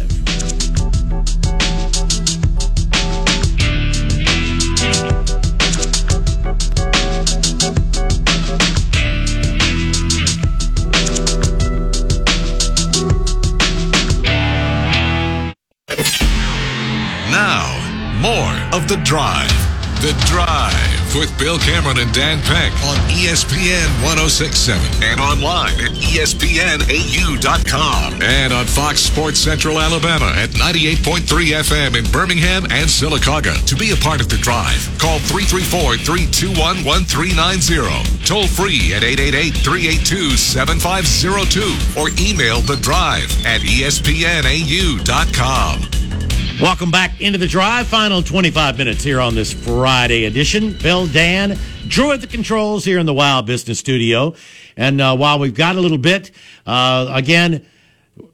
Now, more of The Drive. The Drive with Bill Cameron and Dan Peck on ESPN 1067 and online at ESPNAU.com and on Fox Sports Central Alabama at 98.3 FM in Birmingham and Sylacauga. To be a part of The Drive, call 334 321 1390. Toll free at 888 382 7502 or email The Drive at ESPNAU.com. Welcome back into the drive. Final 25 minutes here on this Friday edition. Bill, Dan, Drew at the controls here in the Wild Business Studio. And uh, while we've got a little bit, uh, again,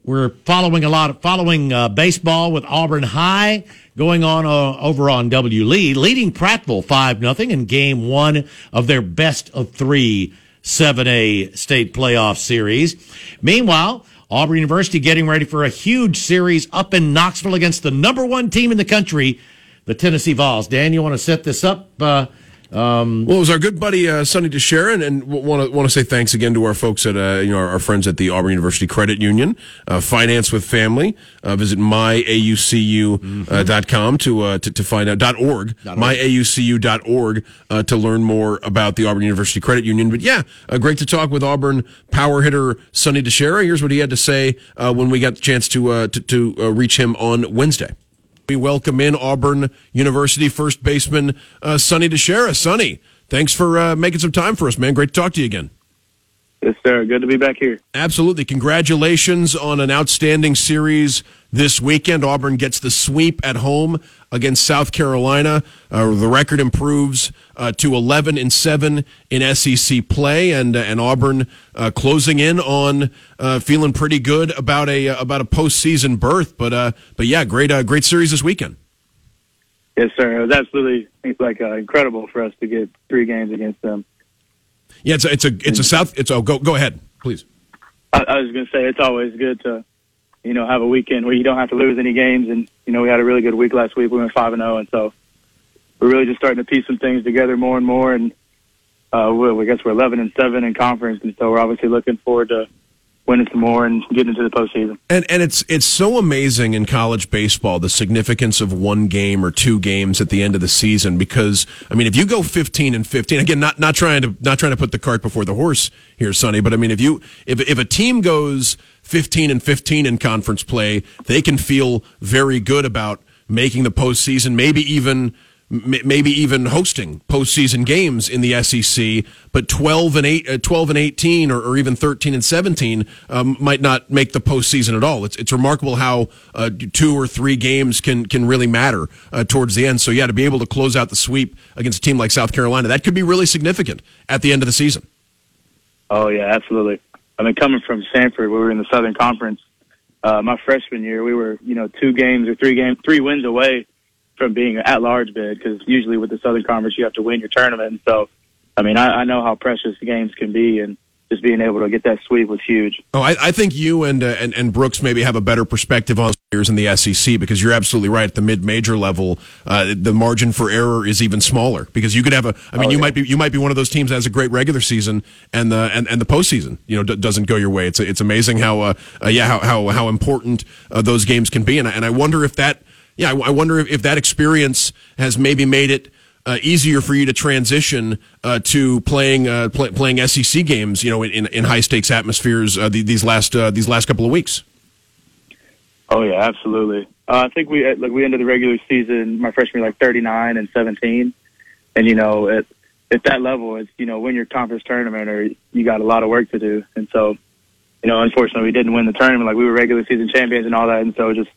we're following a lot of following uh, baseball with Auburn High going on uh, over on W Lee, leading Prattville five nothing in Game One of their best of three 7A state playoff series. Meanwhile, Auburn University getting ready for a huge series up in Knoxville against the number one team in the country, the Tennessee Vols. Dan, you want to set this up? Uh, Well, it was our good buddy uh, Sonny DiChiara, and want to want to say thanks again to our folks at uh, you know our, our friends at the Auburn University Credit Union, uh, Finance with Family. Uh, visit myaucu.com to, uh, to to find out dot org, myaucu.org uh, to learn more about the Auburn University Credit Union. But yeah, uh, great to talk with Auburn power hitter Sonny DiChiara. Here's what he had to say uh, when we got the chance to uh, to, to uh, reach him on Wednesday. We welcome in Auburn University first baseman uh, Sonny DiChiara. Sonny, thanks for uh, making some time for us, man. Great to talk to you again. Yes, sir. Good to be back here. Absolutely. Congratulations on an outstanding series this weekend. Auburn gets the sweep at home against South Carolina. Uh, the record improves uh, to 11 and 7 in SEC play, and uh, and Auburn uh, closing in on uh, feeling pretty good about a about a postseason berth. But uh, but yeah, great uh, great series this weekend. Yes, sir. It was absolutely like uh, incredible for us to get three games against them. Yeah, it's a it's a it's a South. It's oh go go ahead, please. I, I was going to say it's always good to, you know, have a weekend where you don't have to lose any games, and you know we had a really good week last week. We went five and zero, and so we're really just starting to piece some things together more and more. And uh, we, I guess we're eleven and seven in conference, and so we're obviously looking forward to winning some more and getting into the postseason. And and it's it's so amazing in college baseball the significance of one game or two games at the end of the season because I mean if you go 15 and 15 again not not trying to not trying to put the cart before the horse here Sonny but I mean if you if if a team goes 15 and 15 in conference play they can feel very good about making the postseason maybe even maybe even hosting postseason games in the SEC, but 12 and 8, uh, 12 and 18 or, or, even 13 and 17 um, might not make the postseason at all. It's, it's remarkable how uh, two or three games can, can really matter uh, towards the end. So yeah, to be able to close out the sweep against a team like South Carolina, that could be really significant at the end of the season. Oh yeah, absolutely. I mean, coming from Samford, we were in the Southern Conference. Uh, my freshman year, we were, you know, two games or three games, three wins away from being an at-large bid because usually with the Southern Conference you have to win your tournament. And so, I mean, I, I know how precious the games can be, and just being able to get that sweep was huge. Oh, I, I think you and, uh, and and Brooks maybe have a better perspective on players in the SEC because you're absolutely right. At the mid-major level, uh, the margin for error is even smaller because you could have a. I mean, oh, you yeah. might be you might be one of those teams that has a great regular season and the and, and the postseason, you know, d- doesn't go your way. It's it's amazing how uh, uh yeah how how how important uh, those games can be, and I, and I wonder if that yeah I, I wonder if, if that experience has maybe made it uh, easier for you to transition uh, to playing uh, play, playing SEC games, you know, in, in high stakes atmospheres uh, the, these last uh, these last couple of weeks. Oh yeah, absolutely. Uh, I think we like we ended the regular season my freshman year like thirty nine and seventeen, and you know at at that level, it's you know win your conference tournament or you got a lot of work to do, and so you know unfortunately we didn't win the tournament like we were regular season champions and all that, and so just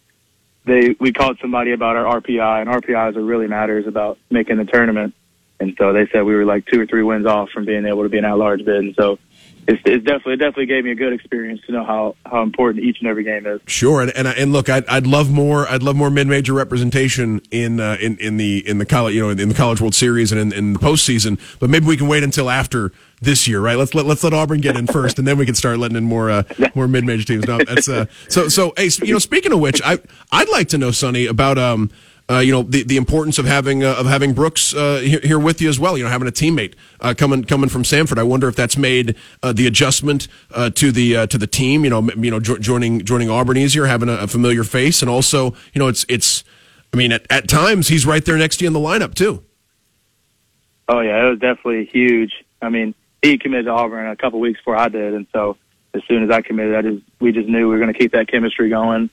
they we called somebody about our RPI, and RPI is what really matters about making the tournament. And so they said we were like two or three wins off from being able to be an at-large bid. And so it's, it's definitely it definitely gave me a good experience to know how, how important each and every game is. Sure, and and, and look, I'd, I'd love more I'd love more mid major representation in uh, in in the in the college you know in the College World Series and in, in the postseason. But maybe we can wait until after this year, right? Let's let let's let Auburn get in first, and then we can start letting in more uh, more mid major teams. No, that's uh, so so. Hey, you know, speaking of which, I I'd like to know, Sonny, about um uh, you know the, the importance of having uh, of having Brooks uh, here, here, with you as well. You know, having a teammate uh, coming coming from Samford. I wonder if that's made uh, the adjustment uh, to the to the team. You know, you know, jo- joining joining Auburn easier, having a, a, familiar face, and also you know, it's it's. I mean, at, at times he's right there next to you in the lineup too. Oh yeah, it was definitely huge. I mean, he committed to Auburn a couple weeks before I did, and so as soon as I committed, I just we just knew we were going to keep that chemistry going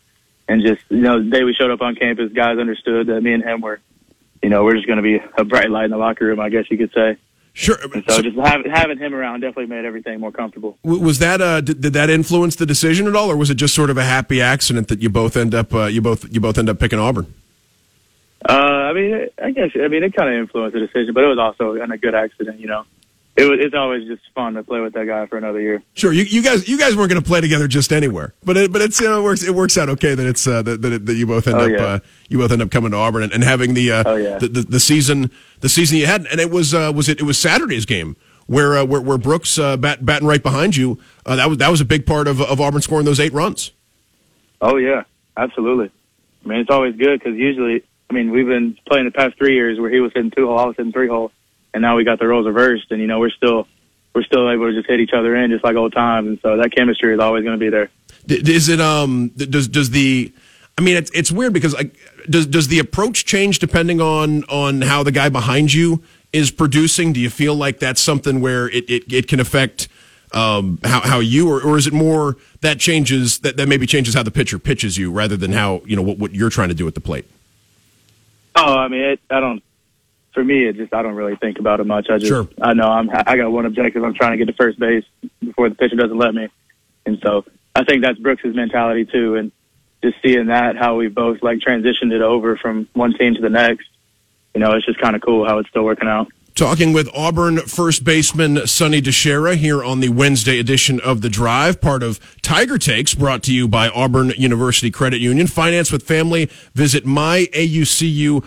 and just you know the day we showed up on campus, guys understood that me and him were, you know, we're just going to be a bright light in the locker room, I guess you could say. Sure. And so, so just have, having him around definitely made everything more comfortable. Was that uh, did, did, that influence the decision at all, or was it just sort of a happy accident that you both end up uh, you both you both end up picking Auburn? Uh, I mean, I guess I mean it kind of influenced the decision, but it was also a good accident, you know it was, it's always just fun to play with that guy for another year. Sure, you, you guys you guys weren't going to play together just anywhere, but it, but it's you know it works it works out okay that it's uh, that, that, that you both end oh, up yeah. uh, you both end up coming to Auburn and, and having the, uh, oh, yeah. the, the, the season the season you had and it was uh, was it it was Saturday's game where uh, where, where Brooks uh, bat, batting right behind you uh, that was that was a big part of of Auburn scoring those eight runs. Oh yeah, absolutely. I mean it's always good because usually I mean we've been playing the past three years where he was hitting two hole, I was hitting three hole and now we got the roles reversed, and you know we're still we're still able to just hit each other in just like old times, and so that chemistry is always going to be there. Is it um does does the I mean it's it's weird because like does does the approach change depending on on how the guy behind you is producing? Do you feel like that's something where it it, it can affect um, how how you or, or is it more that changes that, that maybe changes how the pitcher pitches you rather than how you know what, what you're trying to do at the plate? Oh, I mean, it, I don't for me, it just I don't really think about it much. I just sure. I know I'm I got one objective. I'm trying to get to first base before the pitcher doesn't let me, and so I think that's Brooks's mentality too. And just seeing that how we both like transitioned it over from one team to the next, you know, it's just kind of cool how it's still working out. Talking with Auburn first baseman Sonny DiChiara here on the Wednesday edition of The Drive, part of Tiger Takes, brought to you by Auburn University Credit Union. Finance with family. Visit myaucu.org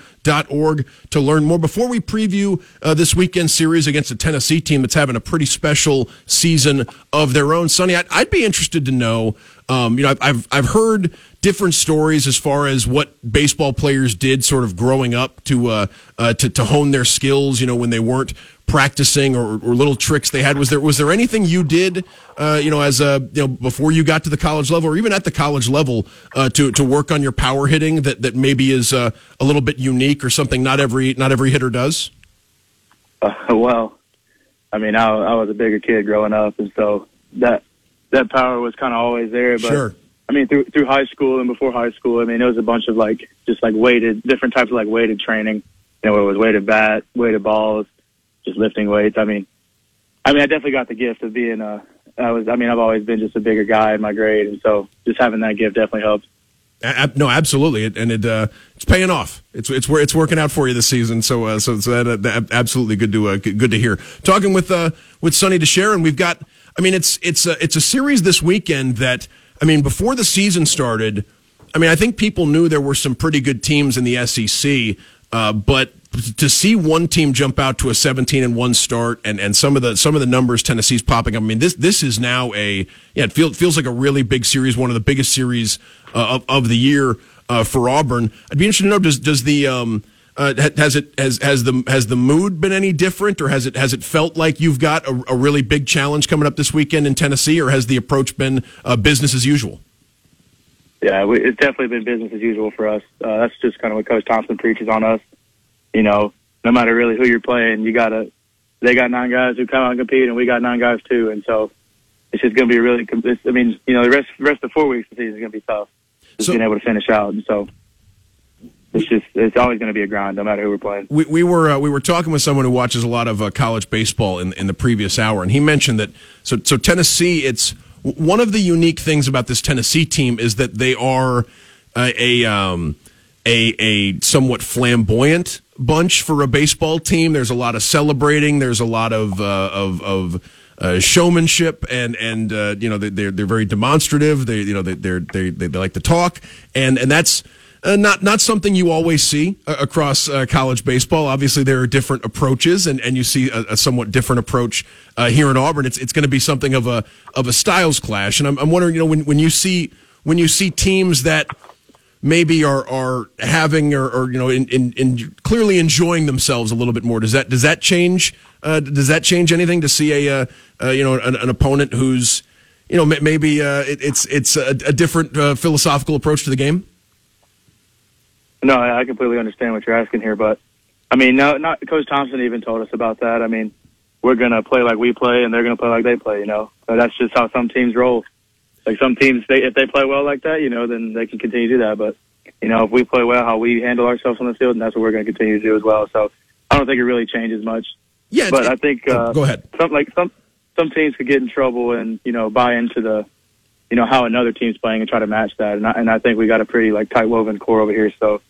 to learn more. Before we preview uh, this weekend series against a Tennessee team that's having a pretty special season of their own, Sonny, I'd, I'd be interested to know. Um, you know, I've I've heard different stories as far as what baseball players did sort of growing up to uh, uh, to, to hone their skills. You know, when they weren't practicing or, or little tricks they had. Was there was there anything you did, uh, you know, as a you know before you got to the college level or even at the college level uh, to to work on your power hitting that that maybe is uh, a little bit unique or something not every not every hitter does? <laughs> Well, I mean, I, I was a bigger kid growing up, and so that that power was kind of always there. But sure. I mean, through through high school and before high school, I mean, it was a bunch of like just like weighted different types of like weighted training, you know, it was weighted bat, weighted balls, just lifting weights. I mean, I mean, I definitely got the gift of being a. I was. I mean, I've always been just a bigger guy in my grade, and so just having that gift definitely helps. A- no, absolutely, and it uh, it's paying off. It's it's where it's working out for you this season. So uh, so, so that, that, absolutely good to uh, good to hear. Talking with uh, with Sonny and we've got. I mean, it's it's a, it's a series this weekend that I mean, before the season started, I mean, I think people knew there were some pretty good teams in the SEC, uh, but to see one team jump out to a 17 and one start and, and some of the some of the numbers Tennessee's popping up. I mean, this this is now a yeah, it feels feels like a really big series, one of the biggest series uh, of of the year uh, for Auburn. I'd be interested to know does does the um, uh, has it has has the has the mood been any different, or has it has it felt like you've got a, a really big challenge coming up this weekend in Tennessee, or has the approach been uh, business as usual? Yeah, we, it's definitely been business as usual for us. Uh, that's just kind of what Coach Thompson preaches on us. You know, no matter really who you're playing, you gotta. They got nine guys who come out and compete, and we got nine guys too, and so it's just going to be really. I mean, you know, the rest the rest of the four weeks of the season is going to be tough. Just so, being able to finish out, and so it's just it's always going to be a grind, no matter who we're playing. We, we were uh, we were talking with someone who watches a lot of uh, college baseball in in the previous hour, and he mentioned that so so Tennessee. It's one of the unique things about this Tennessee team is that they are uh, a um, a a somewhat flamboyant bunch for a baseball team. There's a lot of celebrating. There's a lot of uh, of of uh, showmanship and and uh, you know they're they're very demonstrative. They you know they they they they like to talk and and that's uh, not not something you always see uh, across uh, college baseball. Obviously, there are different approaches, and, and you see a, a somewhat different approach uh, here in Auburn. It's it's going to be something of a of a styles clash, and I'm, I'm wondering, you know, when when you see when you see teams that maybe are are having or, or you know in, in, in, clearly enjoying themselves a little bit more. Does that does that change? Uh, does that change anything to see a uh, you know an, an, opponent who's you know maybe uh, it, it's it's a, a different uh, philosophical approach to the game? No, I completely understand what you're asking here, but I mean, no, not Coach Thompson even told us about that. I mean, we're gonna play like we play, and they're gonna play like they play. You know, but that's just how some teams roll. Like some teams, they, if they play well like that, you know, then they can continue to do that. But you know, if we play well, how we handle ourselves on the field, and that's what we're going to continue to do as well. So I don't think it really changes much. Yeah, but I think uh, go ahead. Some like some some teams could get in trouble and you know buy into the you know how another team's playing and try to match that. And I, and I think we got a pretty like tight woven core over here. So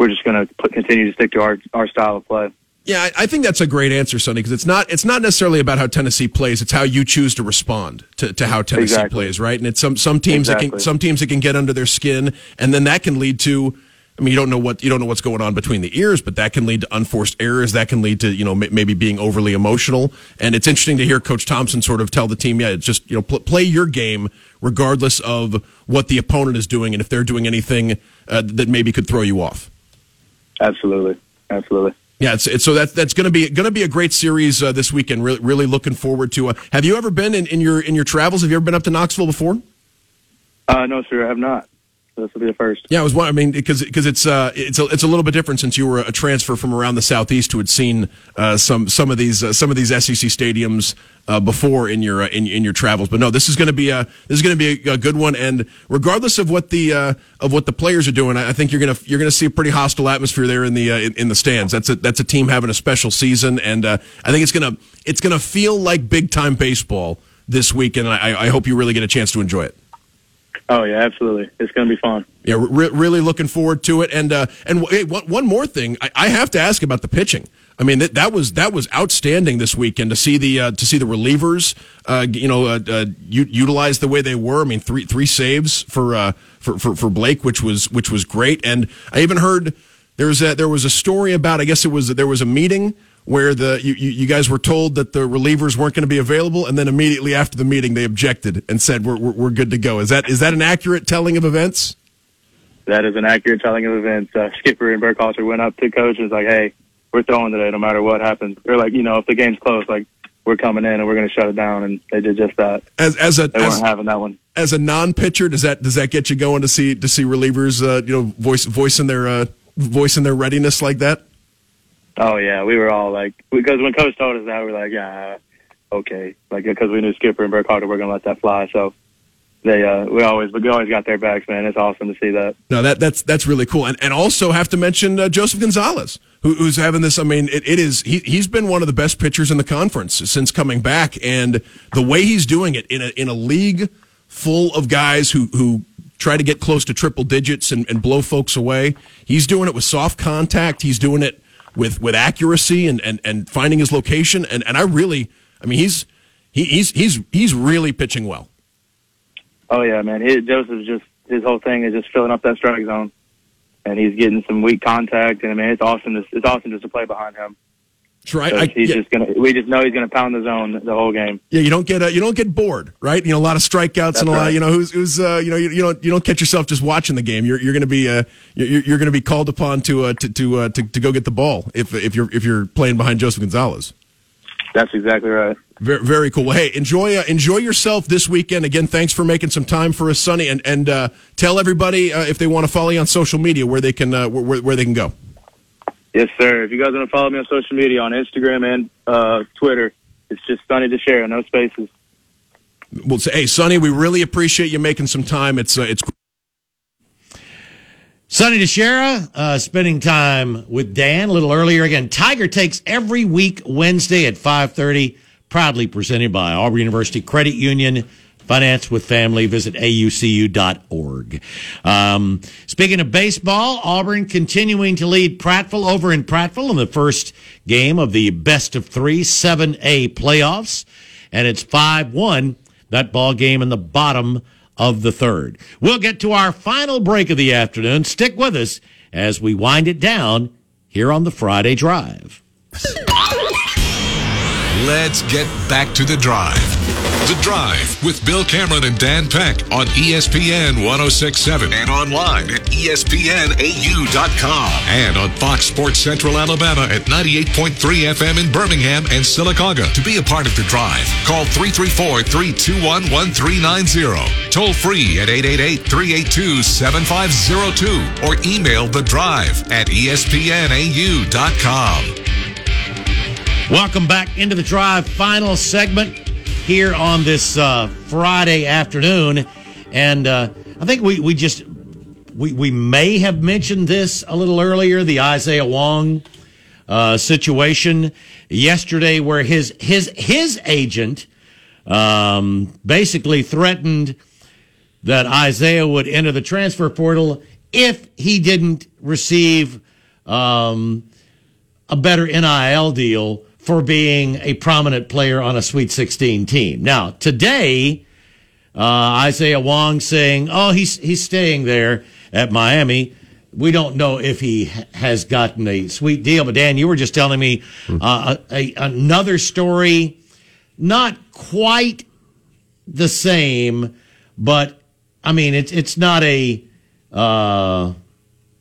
we're just going to continue to stick to our our style of play. Yeah, I, I think that's a great answer, Sonny, because it's not it's not necessarily about how Tennessee plays; it's how you choose to respond to, to how Tennessee exactly. plays, right? And it's some some teams exactly. that can some teams that can get under their skin, and then that can lead to. I mean, you don't know what you don't know what's going on between the ears, but that can lead to unforced errors. That can lead to you know maybe being overly emotional. And it's interesting to hear Coach Thompson sort of tell the team, yeah, it's just you know pl- play your game regardless of what the opponent is doing, and if they're doing anything uh, that maybe could throw you off. Absolutely, absolutely. Yeah, it's, it's, so that's that's going to be going to be a great series uh, this weekend. Really, really looking forward to. Uh, have you ever been in, in your in your travels? Have you ever been up to Knoxville before? Uh, no, sir, I have not this will be the first. Yeah, I was. I mean, because because it's uh it's a, it's a little bit different since you were a transfer from around the southeast who had seen uh, some some of these uh, some of these SEC stadiums uh, before in your uh, in, in your travels. But no, this is going to be a this is going to be a, a, good one. And regardless of what the uh, of what the players are doing, I think you're gonna you're gonna see a pretty hostile atmosphere there in the in, in, the stands. That's a that's a team having a special season, and I think it's gonna it's gonna feel like big time baseball this week. And I, I hope you really get a chance to enjoy it. Oh yeah, absolutely. It's going to be fun. Yeah, re- really looking forward to it. And uh, and hey, one, one more thing, I, I, have to ask about the pitching. I mean that, that was that was outstanding this weekend to see the uh, to see the relievers, uh, you know, uh, uh, u- utilize the way they were. I mean, three three saves for, uh, for for for Blake, which was which was great. And I even heard there was a, there was a story about I guess it was there was a meeting where the you, you guys were told that the relievers weren't going to be available, and then immediately after the meeting they objected and said we're, we're, we're good to go. Is that is that an accurate telling of events? That is an accurate telling of events. Uh, Skipper and Burkhalter went up to coach and was like, "Hey, we're throwing today, no matter what happens." They're like, you know, if the game's close, like we're coming in and we're going to shut it down, and they did just that. As as a they as, weren't having that one. As a non pitcher, does that does that get you going to see to see relievers, uh, you know, voice voicing their uh, voicing their readiness like that? Oh yeah, we were all like, because when coach told us that, we were like, yeah, okay, like because we knew Skipper and Burkhalter were gonna let that fly, so they uh we always we always got their backs, man. It's awesome to see that. No, that that's that's really cool, and and also have to mention uh, Joseph Gonzalez who, who's having this. I mean, it, it is he, he's been one of the best pitchers in the conference since coming back, and the way he's doing it in a in a league full of guys who who try to get close to triple digits and, and blow folks away. He's doing it with soft contact. He's doing it with with accuracy and and, and finding his location. And and I really, I mean, he's he, he's he's he's really pitching well. Oh yeah, man. Joseph's just his whole thing is just filling up that strike zone, and he's getting some weak contact. And I mean, it's awesome. To, it's awesome just to play behind him. Sure, I, 'Cause I, he's yeah, just gonna. We just know he's gonna pound the zone the whole game. yeah, you don't get uh, you don't get bored, right? You know, a lot of strikeouts and a lot. right. You know, who's who's uh, you know you, you don't you don't catch yourself just watching the game. You're you're going to be uh you're, you're to be called upon to uh, to to, uh, to to go get the ball if if you're if you're playing behind Joseph Gonzalez. That's exactly right. Very, very cool. Well, hey, enjoy uh, enjoy yourself this weekend. Again, thanks for making some time for us, Sonny, and and uh, tell everybody uh, if they want to follow you on social media where they can uh, where, where they can go. Yes, sir. If you guys want to follow me on social media on Instagram and uh, Twitter, it's just Sonny DiChiara, no spaces. We'll say, hey, Sonny, we really appreciate you making some time. It's uh, it's Sonny DiChiara, uh, spending time with Dan a little earlier. Again, Tiger takes every week Wednesday at 5.30, proudly presented by Auburn University Credit Union. Finance with family. Visit aucu.org. Um, speaking of baseball, Auburn continuing to lead Prattville over in Prattville in the first game of the best of three 7A playoffs. And it's 5-1, that ball game in the bottom of the third. We'll get to our final break of the afternoon. Stick with us as we wind it down here on the Friday Drive. Let's get back to the drive. The Drive with Bill Cameron and Dan Peck on ESPN 1067 and online at ESPNAU.com and on Fox Sports Central Alabama at 98.3 FM in Birmingham and Sylacauga. To be a part of The Drive, call 334 321 1390. Toll free at 888 382 7502 or email The Drive at ESPNAU.com. Welcome back into the drive, final segment here on this uh, Friday afternoon, and uh, I think we we just we we may have mentioned this a little earlier, the Isaiah Wong uh, situation yesterday, where his his his agent um, basically threatened that Isaiah would enter the transfer portal if he didn't receive um, a better NIL deal for being a prominent player on a Sweet 16 team. Now, today, uh, Isaiah Wong saying, "Oh, he's he's staying there at Miami." We don't know if he has gotten a sweet deal, but Dan, you were just telling me uh, a, a, another story, not quite the same, but I mean, it's it's not a. Uh,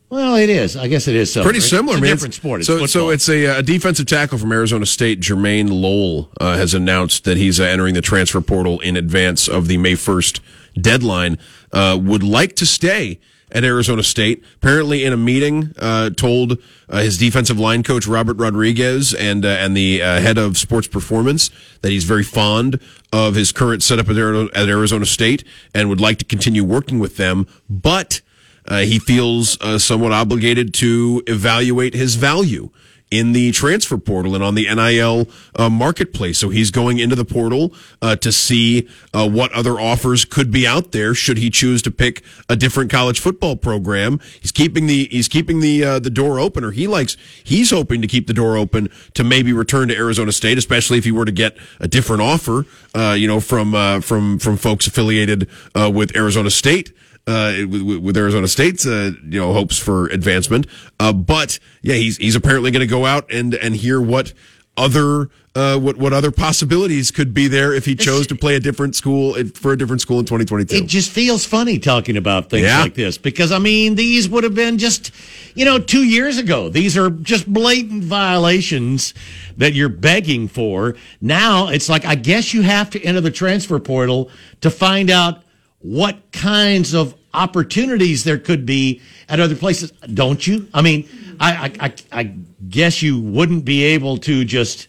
well, it is. I guess it is. So pretty similar. It's a man. different sport. It's so, so it's a, a defensive tackle from Arizona State, Jermayne Lole, uh, has announced that he's uh, entering the transfer portal in advance of the May first deadline. Uh, would like to stay at Arizona State. Apparently, in a meeting, uh, told uh, his defensive line coach Robert Rodriguez and uh, and the uh, head of sports performance that he's very fond of his current setup at at Arizona State and would like to continue working with them, but. Uh, he feels uh, somewhat obligated to evaluate his value in the transfer portal and on the NIL uh, marketplace. So he's going into the portal uh, to see uh, what other offers could be out there should he choose to pick a different college football program. He's keeping the he's keeping the uh, the door open, or he likes he's hoping to keep the door open to maybe return to Arizona State, especially if he were to get a different offer, uh, you know, from uh, from from folks affiliated with Arizona State uh, with, with Arizona State's uh, you know hopes for advancement. Uh, but yeah, he's he's apparently going to go out and and hear what other uh, what what other possibilities could be there if he chose to play a different school for a different school in 2022. It just feels funny talking about things Yeah. like this because I mean these would have been just you know 2 years ago. These are just blatant violations that you're begging for. Now it's like I guess you have to enter the transfer portal to find out what kinds of opportunities there could be at other places, don't you? I mean, I I I, guess you wouldn't be able to just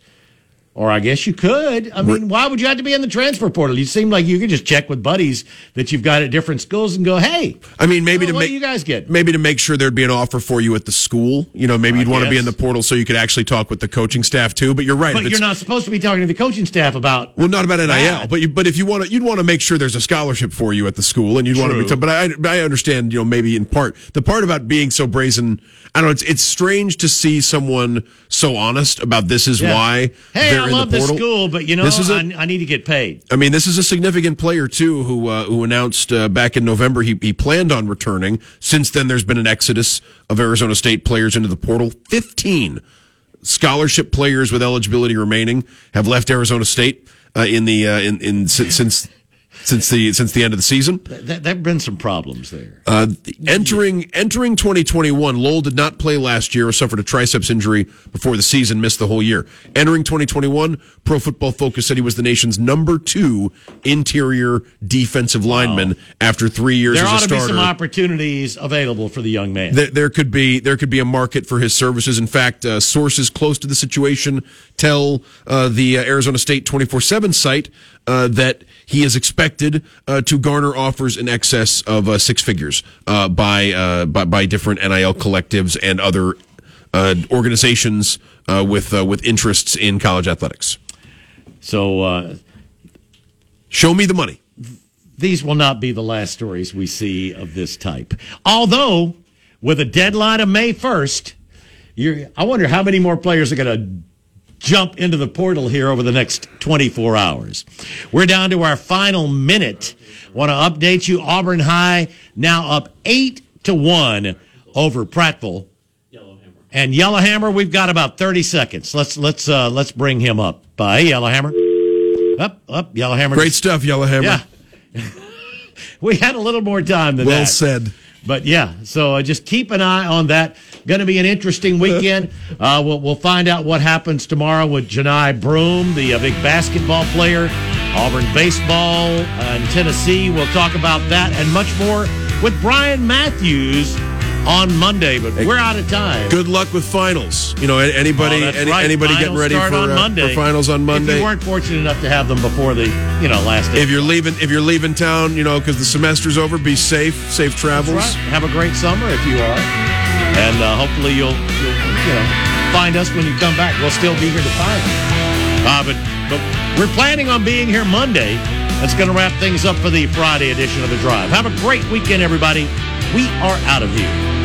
Or I guess you could. I mean, why would you have to be in the transfer portal? You seem like you could just check with buddies that you've got at different schools and go, hey, I mean, maybe Oh, to make you guys get? maybe to make sure there'd be an offer for you at the school. You know, maybe I you'd want to be in the portal so you could actually talk with the coaching staff too. But you're right. but you're not supposed to be talking to the coaching staff about. Well, not about NIL, Bad. but you, but if you want to, you'd want to make sure there's a scholarship for you at the school, and you'd want to. True. Be, but I, I understand, you know, maybe in part the part about being so brazen. I don't know. It's it's strange to see someone so honest about this is Yeah. why Hey, in love the portal. school, but you know, This is a- I, I need to get paid. I mean, this is a significant player too, who uh, who announced uh, back in November he he planned on returning. Since then, there's been an exodus of Arizona State players into the portal. Fifteen scholarship players with eligibility remaining have left Arizona State uh, in the uh, in in since since the since the end of the season. Th- there have been some problems there. Uh, entering entering 2021, Lole did not play last year. Or suffered a triceps injury before the season, missed the whole year. Entering 2021, Pro Football Focus said he was the nation's number two interior defensive lineman after three years there as ought to be some opportunities available for the young man. there, there could be there could be a market for his services. In fact, uh, sources close to the situation tell uh, the uh, Arizona State 24/7 site uh, that he is expected uh, to garner offers in excess of uh, six figures uh, by, uh, by by different NIL collectives and other uh, organizations uh, with uh, with interests in college athletics. so uh, Show me the money. these will not be the last stories we see of this type. Although, with a deadline of May 1st, you're, I wonder how many more players are going to jump into the portal here over the next 24 hours. We're down to our final minute. Want to update you Auburn High now up 8 to 1 over Prattville. And Yellowhammer, we've got about 30 seconds. Let's let's uh let's bring him up. Uh, hey Yellowhammer. Up, up, Yellowhammer. Great stuff, Yellowhammer. Yeah. <laughs> we had a little more time than Well that. said. But yeah, so uh, just keep an eye on that. Going to be an interesting weekend. <laughs> Uh, we'll, we'll find out what happens tomorrow with Johni Broome, the uh, big basketball player, Auburn baseball, uh, in Tennessee. We'll talk about that and much more with Brian Matthews on Monday. But we're out of time. Good luck with finals. You know, anybody Oh, any, right. anybody getting ready for, on uh, Monday. for finals on If Monday. you weren't fortunate enough to have them before the you know last day. if you're leaving if you're leaving town you know because the semester's over be safe safe travels Right. Have a great summer if you are, and uh, hopefully you'll, you'll you know find us when you come back. We'll still be here to find you. Uh, but but we're planning on being here Monday. That's going to wrap things up for the Friday edition of the Drive. Have a great weekend, everybody. We are out of here.